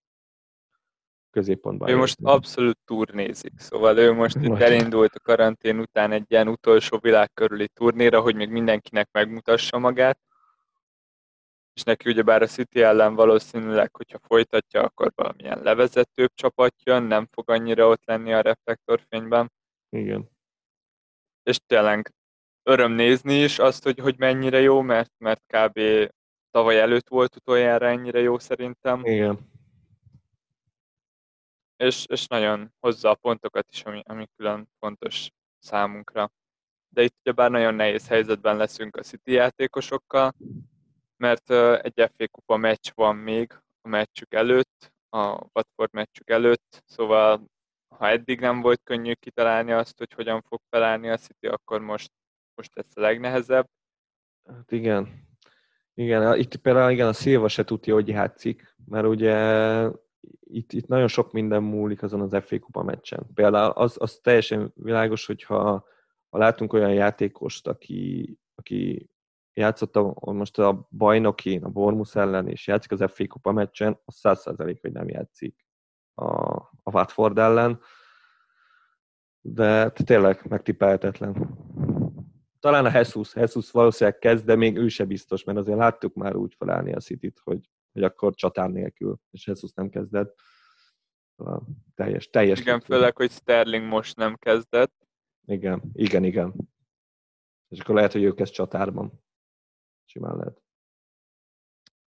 középpontban. Ő most abszolút turnézik, szóval ő most itt elindult a karantén után egy ilyen utolsó világ körüli turnéra, hogy még mindenkinek megmutassa magát, és neki ugyebár a City ellen valószínűleg, hogyha folytatja, akkor valamilyen levezetőbb csapat jön, nem fog annyira ott lenni a reflektorfényben. Igen. És tényleg öröm nézni is azt, hogy, hogy mennyire jó, mert, mert kb. tavaly előtt volt utoljára ennyire jó szerintem. Igen. És, és nagyon hozza a pontokat is, ami, ami külön fontos számunkra. De itt ugyebár nagyon nehéz helyzetben leszünk a City játékosokkal, mert egy FA kupa meccs van még a meccsük előtt, a Watford meccsük előtt, szóval ha eddig nem volt könnyű kitalálni azt, hogy hogyan fog felállni a City, akkor most, most lesz a legnehezebb. Hát igen. Igen, itt például igen, a Szilva se tudja, hogy játszik, mert ugye itt, itt nagyon sok minden múlik azon az FA kupa meccsen. Például az, az teljesen világos, hogyha ha látunk olyan játékost, aki, aki játszott most a bajnoki, a Bormus ellen, és játszik az FA Kupa meccsen, az 100% hogy nem játszik a, a Watford ellen. de tényleg megtippelhetetlen. Talán a Jesus, Jesus valószínűleg kezd, de még ő se biztos, mert azért láttuk már úgy felállni a city hogy, hogy akkor csatár nélkül, és Jesus nem kezdett. Szóval teljes, teljes. Igen, főleg, hogy Sterling most nem kezdett. Igen, igen, igen. És akkor lehet, hogy ő kezd csatárban. Simán lehet.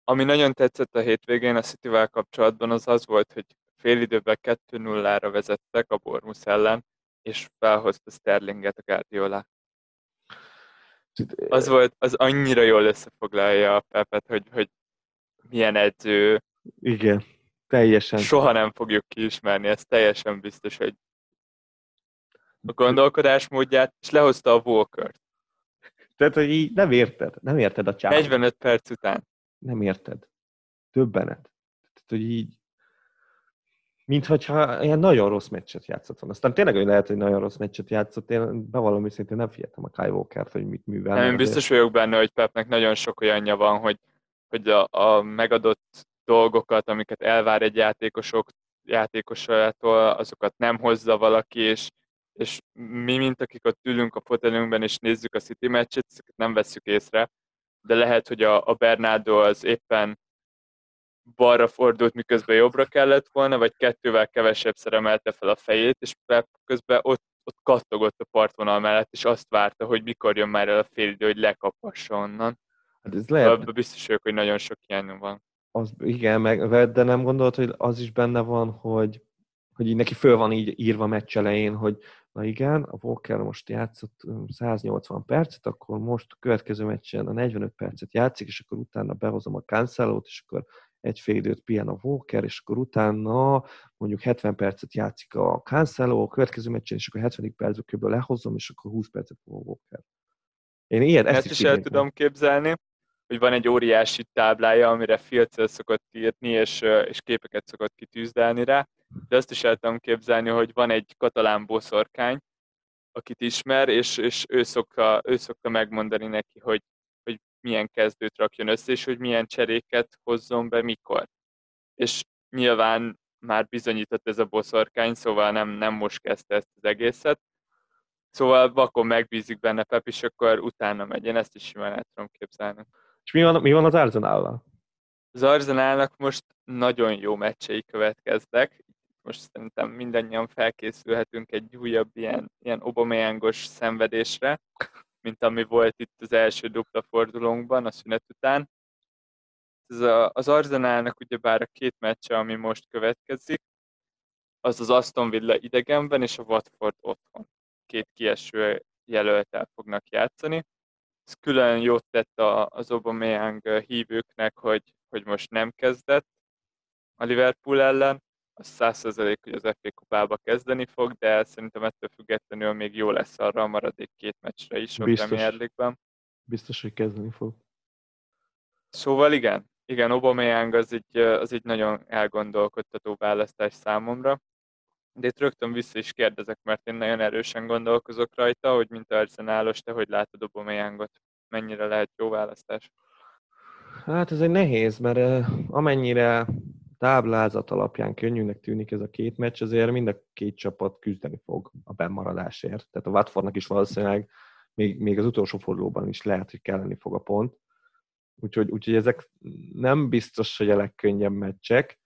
Ami nagyon tetszett a hétvégén a city kapcsolatban, az az volt, hogy fél időben 2-0-ra vezettek a Bormus ellen, és felhozta Sterlinget a Guardiola. Az volt, az annyira jól összefoglalja a Pepet, hogy, hogy milyen edző. Igen, teljesen. Soha nem fogjuk kiismerni, ez teljesen biztos, hogy a gondolkodásmódját, és lehozta a Walker-t. Tehát, hogy így nem érted, nem érted a csávot. 45 perc után. Nem érted. Többenet. Tehát, hogy így mintha ilyen nagyon rossz meccset játszott volna. Aztán tényleg, hogy lehet, hogy nagyon rossz meccset játszott, én bevallom őszintén nem figyeltem a Kyle Walker-t, hogy mit művel. Nem, én biztos vagyok benne, hogy Pepnek nagyon sok olyanja van, hogy, hogy a, a megadott dolgokat, amiket elvár egy játékosok, játékosától, azokat nem hozza valaki, és, és mi, mint akik ott ülünk a fotelünkben, és nézzük a City meccset, ezeket nem vesszük észre, de lehet, hogy a, a Bernardo az éppen balra fordult, miközben jobbra kellett volna, vagy kettővel kevesebb emelte fel a fejét, és Pep közben ott, ott kattogott a partvonal mellett, és azt várta, hogy mikor jön már el a fél idő, hogy lekapassa onnan. Hát ez lehet... Abba biztos vagyok, hogy nagyon sok ilyen van. Az, igen, meg, de nem gondolod, hogy az is benne van, hogy, hogy így neki föl van így írva meccs elején, hogy na igen, a Walker most játszott 180 percet, akkor most a következő meccsen a 45 percet játszik, és akkor utána behozom a cancelo és akkor egy fél időt pihen a Walker, és akkor utána mondjuk 70 percet játszik a Cancelo, a következő meccsen, és akkor 70 percet kb. lehozom, és akkor 20 percet a Walker. Én ilyen, ezt, ezt is, is el tudom képzelni, hogy van egy óriási táblája, amire filccel szokott írni, és, és képeket szokott kitűzdelni rá, de azt is el tudom képzelni, hogy van egy katalán boszorkány, akit ismer, és, és ő, szokta, ő szokta megmondani neki, hogy milyen kezdőt rakjon össze, és hogy milyen cseréket hozzon be mikor. És nyilván már bizonyított ez a boszorkány, szóval nem, nem most kezdte ezt az egészet. Szóval vakon megbízik benne Pep, és akkor utána megy. Én ezt is simán el tudom képzelni. És mi van, mi van az Arsenal-val? Az Arsenalnak most nagyon jó meccsei következnek. Most szerintem mindannyian felkészülhetünk egy újabb ilyen, ilyen obameyangos szenvedésre mint ami volt itt az első dupla fordulónkban a szünet után. Ez a, az Arzenálnak ugyebár a két meccse, ami most következik, az az Aston Villa idegenben és a Watford otthon. Két kieső jelöltel fognak játszani. Ez külön jót tett az Aubameyang hívőknek, hogy, hogy most nem kezdett a Liverpool ellen, az százszerzelék, hogy az FA kupába kezdeni fog, de szerintem ettől függetlenül még jó lesz arra a maradék két meccsre is a Premier League-ben. Biztos, hogy kezdeni fog. Szóval igen, igen, Aubameyang az egy, az egy nagyon elgondolkodtató választás számomra. De itt rögtön vissza is kérdezek, mert én nagyon erősen gondolkozok rajta, hogy mint Arsenalos, te hogy látod Aubameyangot? Mennyire lehet jó választás? Hát ez egy nehéz, mert amennyire táblázat alapján könnyűnek tűnik ez a két meccs, azért mind a két csapat küzdeni fog a bennmaradásért. Tehát a Watfordnak is valószínűleg még, még az utolsó fordulóban is lehet, hogy kelleni fog a pont. Úgyhogy, úgyhogy ezek nem biztos, hogy a legkönnyebb meccsek,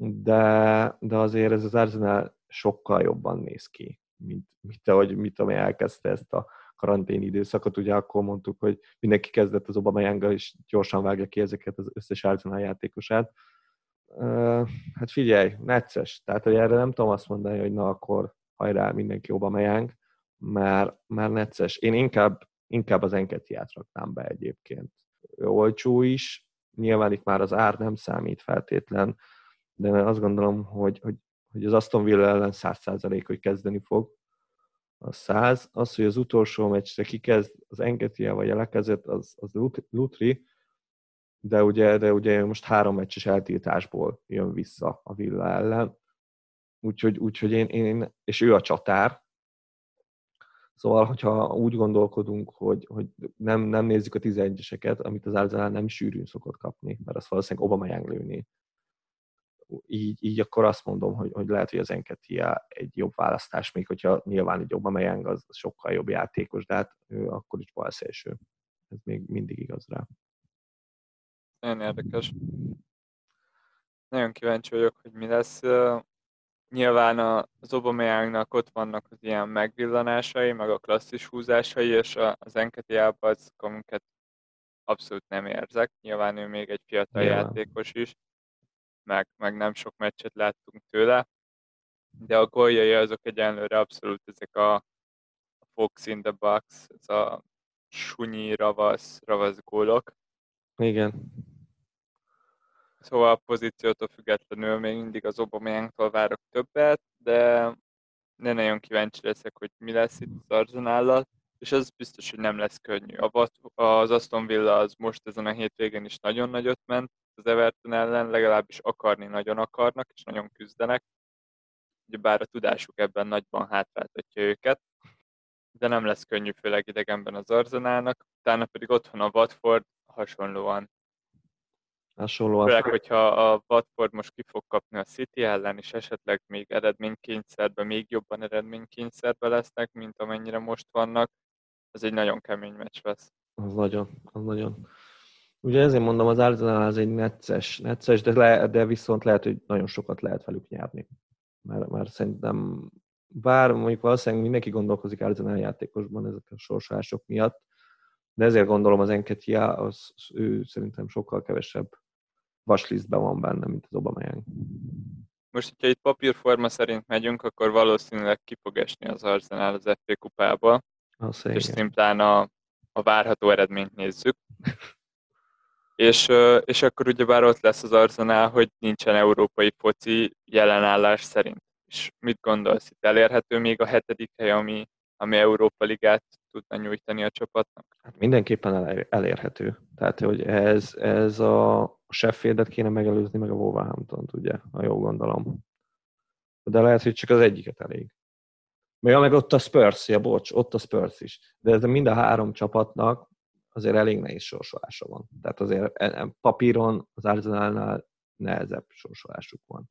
de, de azért ez az Arsenal sokkal jobban néz ki, mint, mint ahogy mit ami elkezdte ezt a karantén időszakot. Ugye akkor mondtuk, hogy mindenki kezdett az Obama és gyorsan vágja ki ezeket az összes Arsenal játékosát hát figyelj, necces. Tehát, hogy erre nem tudom azt mondani, hogy na akkor hajrá, mindenki jobban megyánk, mert már necces. Én inkább, inkább az enketiát raknám be egyébként. Olcsó is, nyilván itt már az ár nem számít feltétlen, de azt gondolom, hogy, hogy, hogy az Aston Villa ellen 100% hogy kezdeni fog. A 100, az, hogy az utolsó meccsre kikezd az Enketia vagy a lekezett, az, az Lutri, de ugye, de ugye most három meccses eltiltásból jön vissza a Villa ellen, úgyhogy, úgyhogy én, én, és ő a csatár, Szóval, hogyha úgy gondolkodunk, hogy, hogy nem, nem nézzük a 11-eseket, amit az Arsenal nem sűrűn szokott kapni, mert az valószínűleg Obama lőni, így, így akkor azt mondom, hogy, hogy lehet, hogy az Enketia egy jobb választás, még hogyha nyilván egy jobban Meyang az sokkal jobb játékos, de hát ő akkor is balszélső. Ez még mindig igaz rá. Nagyon érdekes. Nagyon kíváncsi vagyok, hogy mi lesz. Nyilván az Obameyangnak ott vannak az ilyen megvillanásai, meg a klasszis húzásai, és az Enketiában az, amiket abszolút nem érzek. Nyilván ő még egy fiatal Nyilván. játékos is, meg, meg nem sok meccset láttunk tőle, de a góljai azok egyenlőre abszolút ezek a, a Fox in the box, ez a sunyi, ravasz, ravasz gólok. Igen. Szóval a pozíciótól függetlenül még mindig az Obameyangtól várok többet, de ne nagyon kíváncsi leszek, hogy mi lesz itt az Arzenállal, és az biztos, hogy nem lesz könnyű. A, az Aston Villa az most ezen a hétvégén is nagyon nagyot ment az Everton ellen, legalábbis akarni nagyon akarnak, és nagyon küzdenek. Bár a tudásuk ebben nagyban hátráltatja őket, de nem lesz könnyű, főleg idegenben az Arzenálnak. Utána pedig otthon a Watford hasonlóan Hasonlóan. Főleg, hogyha a Watford most ki fog kapni a City ellen, és esetleg még eredménykényszerbe, még jobban eredménykényszerbe lesznek, mint amennyire most vannak, ez egy nagyon kemény meccs lesz. Az nagyon, az nagyon. Ugye ezért mondom, az Arsenal az egy necces, necces de, le, de viszont lehet, hogy nagyon sokat lehet velük nyerni. Mert, mert szerintem, bár mondjuk valószínűleg mindenki gondolkozik Arsenal játékosban ezek a sorsások miatt, de ezért gondolom az Enketia, az, az ő szerintem sokkal kevesebb vaslistben van benne, mint az Obameyang. Most, hogyha itt papírforma szerint megyünk, akkor valószínűleg ki fog esni az Arsenal az FA kupába, az és szimplán a, a várható eredményt nézzük. és, és akkor ugyebár ott lesz az Arsenal, hogy nincsen európai foci jelenállás szerint. És mit gondolsz, itt elérhető még a hetedik hely, ami, ami Európa Ligát tudna nyújtani a csapatnak? Hát mindenképpen elérhető. Tehát, hogy ez, ez a Sheffieldet kéne megelőzni, meg a Wolverhampton-t, ugye, ha jól gondolom. De lehet, hogy csak az egyiket elég. Még meg ott a Spurs, ja bocs, ott a Spurs is. De ez mind a három csapatnak azért elég nehéz sorsolása van. Tehát azért e, e, papíron az Arsenalnál nehezebb sorsolásuk van.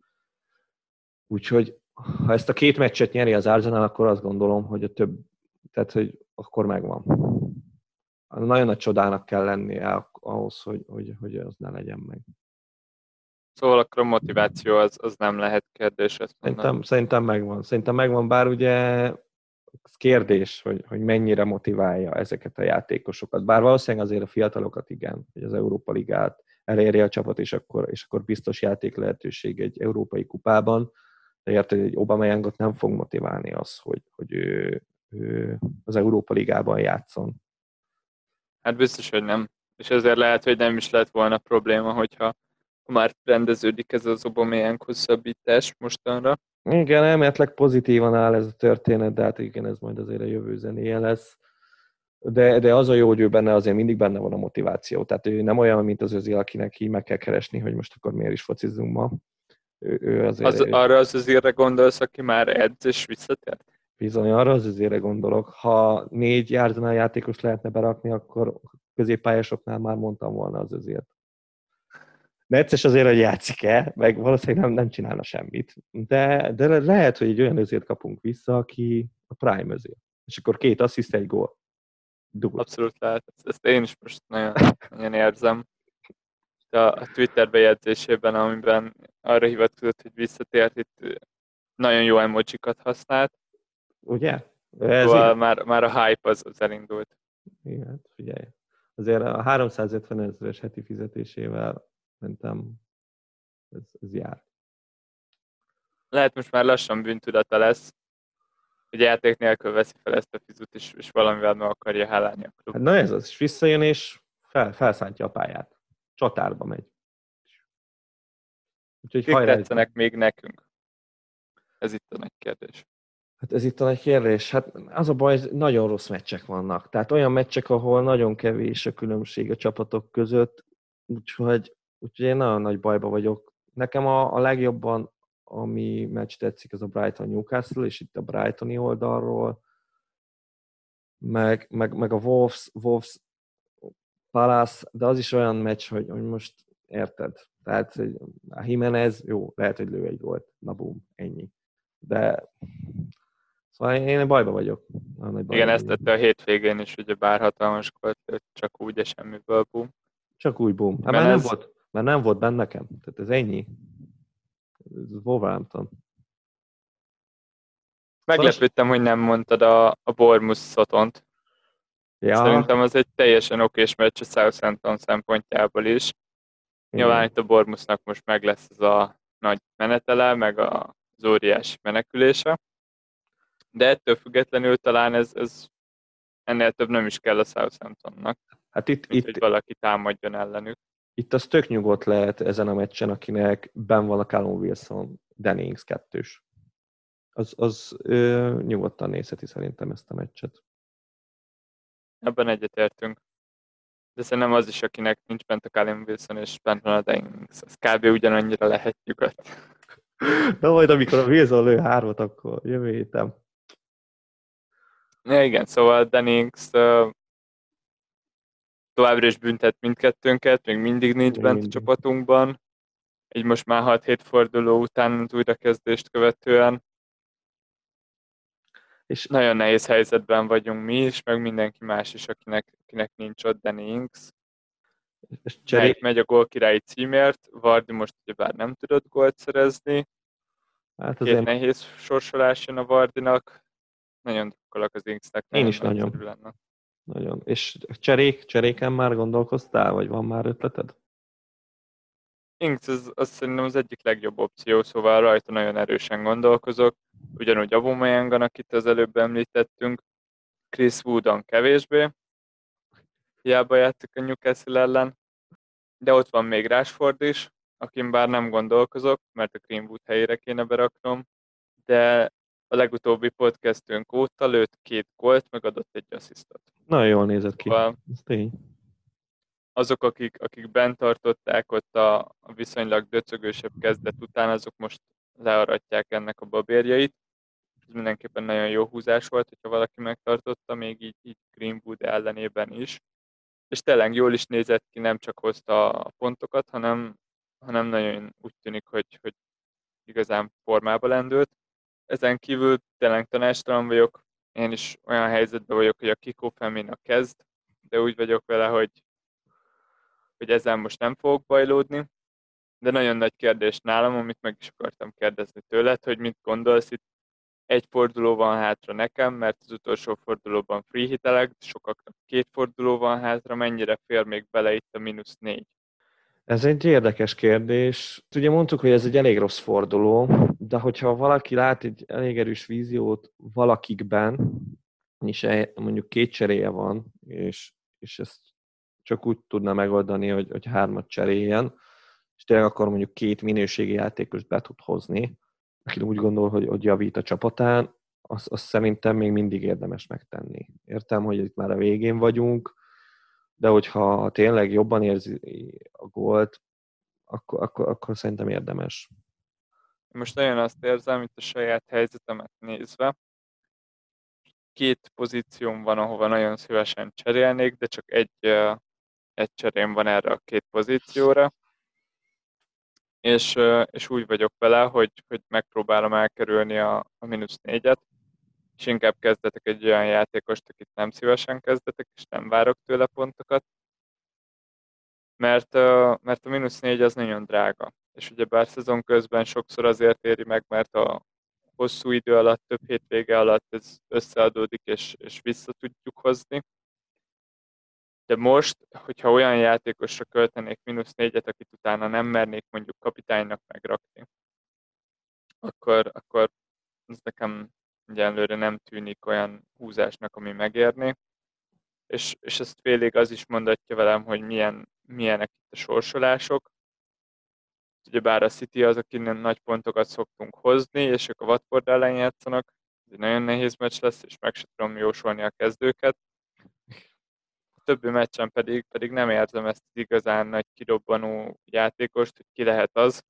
Úgyhogy ha ezt a két meccset nyeri az Arsenal, akkor azt gondolom, hogy a több, tehát hogy akkor megvan. Nagyon nagy csodának kell lennie ahhoz, hogy, hogy, hogy az ne legyen meg. Szóval akkor a motiváció az, az nem lehet kérdés. Ezt szerintem, szerintem megvan. Szerintem megvan, bár ugye kérdés, hogy, hogy mennyire motiválja ezeket a játékosokat. Bár valószínűleg azért a fiatalokat igen, hogy az Európa Ligát elérje a csapat, és akkor, és akkor biztos játék lehetőség egy európai kupában, de érted, hogy Obameyangot nem fog motiválni az, hogy, hogy ő, ő az Európa Ligában játszon. Hát biztos, hogy nem. És ezért lehet, hogy nem is lett volna probléma, hogyha már rendeződik ez az Aubameyang hosszabbítás mostanra. Igen, elméletileg pozitívan áll ez a történet, de hát igen, ez majd azért a jövő zenéje lesz. De, de az a jó, hogy ő benne azért mindig benne van a motiváció. Tehát ő nem olyan, mint az özil, akinek így meg kell keresni, hogy most akkor miért is focizunk ma. Ő, ő azért, az, arra az azért gondolsz, aki már edz és visszatért? Bizony, arra az azért gondolok. Ha négy járdonál játékos lehetne berakni, akkor középpályásoknál már mondtam volna az azért. Necces azért, hogy játszik-e, meg valószínűleg nem, nem csinálna semmit. De, de lehet, hogy egy olyan özért kapunk vissza, aki a prime özért. És akkor két assziszt, egy gól. Dugod. Abszolút lehet. Ezt én is most nagyon, nagyon érzem. A, a Twitter bejegyzésében, amiben arra hivatkozott, hogy visszatért, itt nagyon jó emojikat használt. Ugye? Ez szóval már, már a hype az, az elindult. Igen, hát figyelj. Azért a 350 ezeres heti fizetésével Szerintem ez, ez jár. Lehet most már lassan bűntudata lesz, hogy játék nélkül veszi fel ezt a fizut, és, és valamivel meg akarja hálálni a klub. Hát na ez az, és visszajön, és fel, felszántja a pályát. Csatárba megy. Úgyhogy Kik tetszenek még nekünk? Ez itt a nagy kérdés. Hát ez itt a nagy kérdés. Hát az a baj, hogy nagyon rossz meccsek vannak. Tehát olyan meccsek, ahol nagyon kevés a különbség a csapatok között, úgyhogy Úgyhogy én nagyon nagy bajba vagyok. Nekem a, a legjobban, ami meccs tetszik, az a Brighton Newcastle, és itt a Brightoni oldalról, meg, meg, meg a Wolves, Wolves Palace, de az is olyan meccs, hogy, hogy most érted. Tehát hogy a Jimenez, jó, lehet, hogy lő egy volt, na bum, ennyi. De szóval én bajba vagyok. Bajba Igen, ezt tette a hétvégén is, ugye bár hatalmas volt, csak úgy, és semmiből bum. Csak úgy bum. Hát nem volt, mert nem volt benne nekem. Tehát ez ennyi. Ez Wolverhampton. Meglepődtem, hogy nem mondtad a, a Bormus Szotont. Ja. Szerintem az egy teljesen okés meccs a Southampton szempontjából is. Nyilván itt a Bormusnak most meg lesz ez a nagy menetele, meg az óriás menekülése. De ettől függetlenül talán ez, ez ennél több nem is kell a Southamptonnak. Hát itt, mint, itt, hogy valaki támadjon ellenük. Itt az tök nyugodt lehet ezen a meccsen, akinek ben van a Callum Wilson, Dennings kettős. Az, az ö, nyugodtan nézheti szerintem ezt a meccset. Ebben egyetértünk. De szerintem az is, akinek nincs bent a Callum Wilson és bent van a Dennings, az kb. ugyanannyira lehet nyugodt. Na majd amikor a Wilson lő hármat, akkor jövő héten. Ja, igen, szóval Dennings uh, továbbra is büntet mindkettőnket, még mindig nincs bent a csapatunkban. Így most már 6-7 forduló után az újrakezdést követően. És nagyon nehéz helyzetben vagyunk mi is, meg mindenki más is, akinek, akinek nincs ott Danny Inks. És cserék... megy a gólkirályi címért, Vardi most bár nem tudott gólt szerezni. Hát Két nehéz sorsolás jön a Vardinak. Nagyon drukkolok az Inksnek. Én is nagyon. Lenne. Nagyon. És cserék, cseréken már gondolkoztál, vagy van már ötleted? Inks az, az szerintem az egyik legjobb opció, szóval rajta nagyon erősen gondolkozok. Ugyanúgy Abumayangan, akit az előbb említettünk, Chris Woodon kevésbé, hiába játszik a Newcastle ellen, de ott van még Rashford is, akin bár nem gondolkozok, mert a Greenwood helyére kéne beraknom, de a legutóbbi podcastünk óta lőtt két gólt, meg adott egy asszisztot. Nagyon jól nézett ki. Szóval Ez tény. Azok, akik, akik bent tartották ott a, a viszonylag döcögősebb kezdet után, azok most learatják ennek a babérjait. Ez mindenképpen nagyon jó húzás volt, hogyha valaki megtartotta, még így, így Greenwood ellenében is. És tényleg jól is nézett ki, nem csak hozta a pontokat, hanem, hanem nagyon úgy tűnik, hogy, hogy igazán formába lendült. Ezen kívül tényleg tanástalan vagyok, én is olyan helyzetben vagyok, hogy a Kiko Femina kezd, de úgy vagyok vele, hogy, hogy ezzel most nem fogok bajlódni. De nagyon nagy kérdés nálam, amit meg is akartam kérdezni tőled, hogy mit gondolsz itt egy forduló van hátra nekem, mert az utolsó fordulóban free hitelek, sokaknak két forduló van hátra, mennyire fér még bele itt a mínusz négy? Ez egy érdekes kérdés. Ugye mondtuk, hogy ez egy elég rossz forduló, de hogyha valaki lát egy elég erős víziót valakikben, és e, mondjuk két cseréje van, és, és ezt csak úgy tudna megoldani, hogy, hogy hármat cseréljen, és tényleg akkor mondjuk két minőségi játékos be tud hozni, aki úgy gondol, hogy, hogy javít a csapatán, azt, azt szerintem még mindig érdemes megtenni. Értem, hogy itt már a végén vagyunk, de hogyha tényleg jobban érzi a gólt, akkor, akkor, akkor szerintem érdemes. Most nagyon azt érzem, itt a saját helyzetemet nézve, két pozícióm van, ahova nagyon szívesen cserélnék, de csak egy, egy cserém van erre a két pozícióra. És, és úgy vagyok vele, hogy, hogy megpróbálom elkerülni a, a mínusz négyet, és inkább kezdetek egy olyan játékost, akit nem szívesen kezdetek, és nem várok tőle pontokat, mert, mert a mínusz négy az nagyon drága. És ugye bár szezon közben sokszor azért éri meg, mert a hosszú idő alatt, több hétvége alatt ez összeadódik, és, és vissza tudjuk hozni, de most, hogyha olyan játékosra költenék mínusz négyet, akit utána nem mernék mondjuk kapitánynak megrakni, akkor, akkor ez nekem egyenlőre nem tűnik olyan húzásnak, ami megérné. És, és ezt félig az is mondatja velem, hogy milyen, milyenek itt a sorsolások. bár a City az, akinek nagy pontokat szoktunk hozni, és ők a Watford ellen játszanak. Ez egy nagyon nehéz meccs lesz, és meg sem tudom jósolni a kezdőket többi meccsen pedig, pedig nem érzem ezt az igazán nagy kirobbanó játékost, hogy ki lehet az.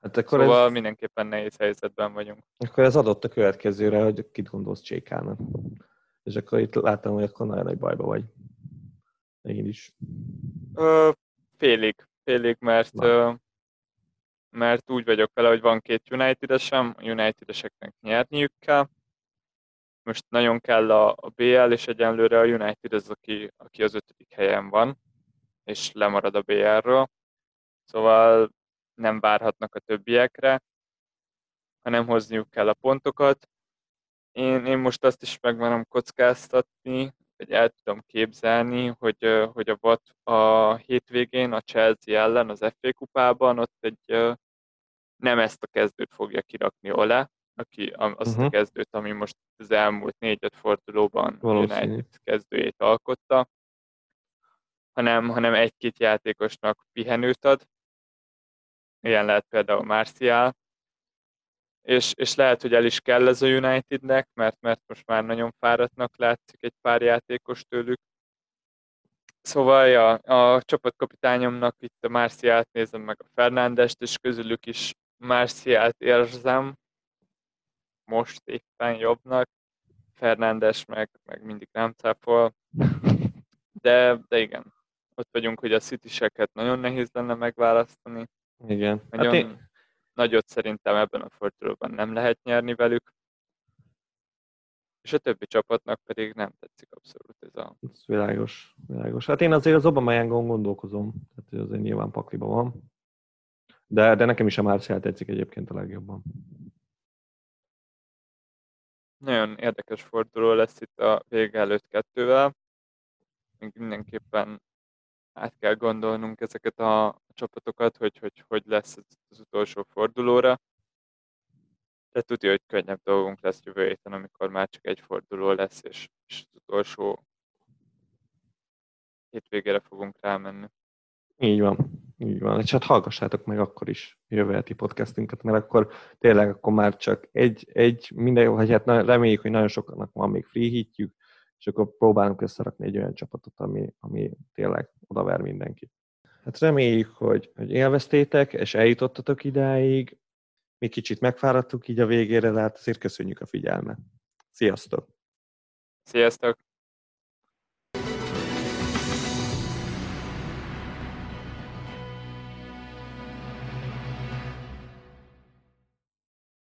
Hát akkor szóval ez... mindenképpen nehéz helyzetben vagyunk. Akkor ez adott a következőre, hogy kit gondolsz Csékának. És akkor itt látom, hogy akkor nagyon nagy bajba vagy. Én is. Ö, félig. félig, mert, mert úgy vagyok vele, hogy van két United-esem, a United-eseknek nyerniük kell. Most nagyon kell a, a BL, és egyenlőre a United az, aki, aki az ötödik helyen van, és lemarad a BL-ről. Szóval nem várhatnak a többiekre, hanem hozniuk kell a pontokat. Én, én most azt is megmenem kockáztatni, hogy el tudom képzelni, hogy, hogy a Watt a hétvégén a Chelsea ellen az FA kupában ott egy nem ezt a kezdőt fogja kirakni Ole, aki azt uh-huh. a mhm. kezdőt, ami most az elmúlt négy-öt fordulóban United kezdőjét alkotta, hanem, hanem egy-két játékosnak pihenőt ad. Ilyen lehet például Martial, és, és lehet, hogy el is kell ez a Unitednek, mert, mert most már nagyon fáradtnak látszik egy pár játékos tőlük. Szóval ja, a csapatkapitányomnak itt a Marciát nézem meg a Fernándest, és közülük is Marciát érzem most éppen jobbnak. Fernándes meg, meg mindig nem cápol. De, de igen, ott vagyunk, hogy a city nagyon nehéz lenne megválasztani. Igen. Hát nagyon, hát én nagyot szerintem ebben a fordulóban nem lehet nyerni velük, és a többi csapatnak pedig nem tetszik abszolút ez a... Ez világos, világos. Hát én azért az Aubameyang-on gondolkozom, tehát hogy azért nyilván pakliba van. De, de nekem is a Marcial tetszik egyébként a legjobban. Nagyon érdekes forduló lesz itt a vége előtt kettővel. Még mindenképpen át kell gondolnunk ezeket a csapatokat, hogy hogy, hogy lesz az utolsó fordulóra. De tudja, hogy könnyebb dolgunk lesz jövő héten, amikor már csak egy forduló lesz, és, és az utolsó hétvégére fogunk rámenni. Így van, így van. És hát hallgassátok meg akkor is jövő heti podcastünket, mert akkor tényleg akkor már csak egy, egy minden, vagy hát reméljük, hogy nagyon sokaknak van még free hitjük, és akkor próbálunk összerakni egy olyan csapatot, ami, ami tényleg odaver mindenkit. Hát reméljük, hogy, hogy élveztétek, és eljutottatok idáig. Mi kicsit megfáradtuk így a végére, de hát azért köszönjük a figyelmet. Sziasztok! Sziasztok!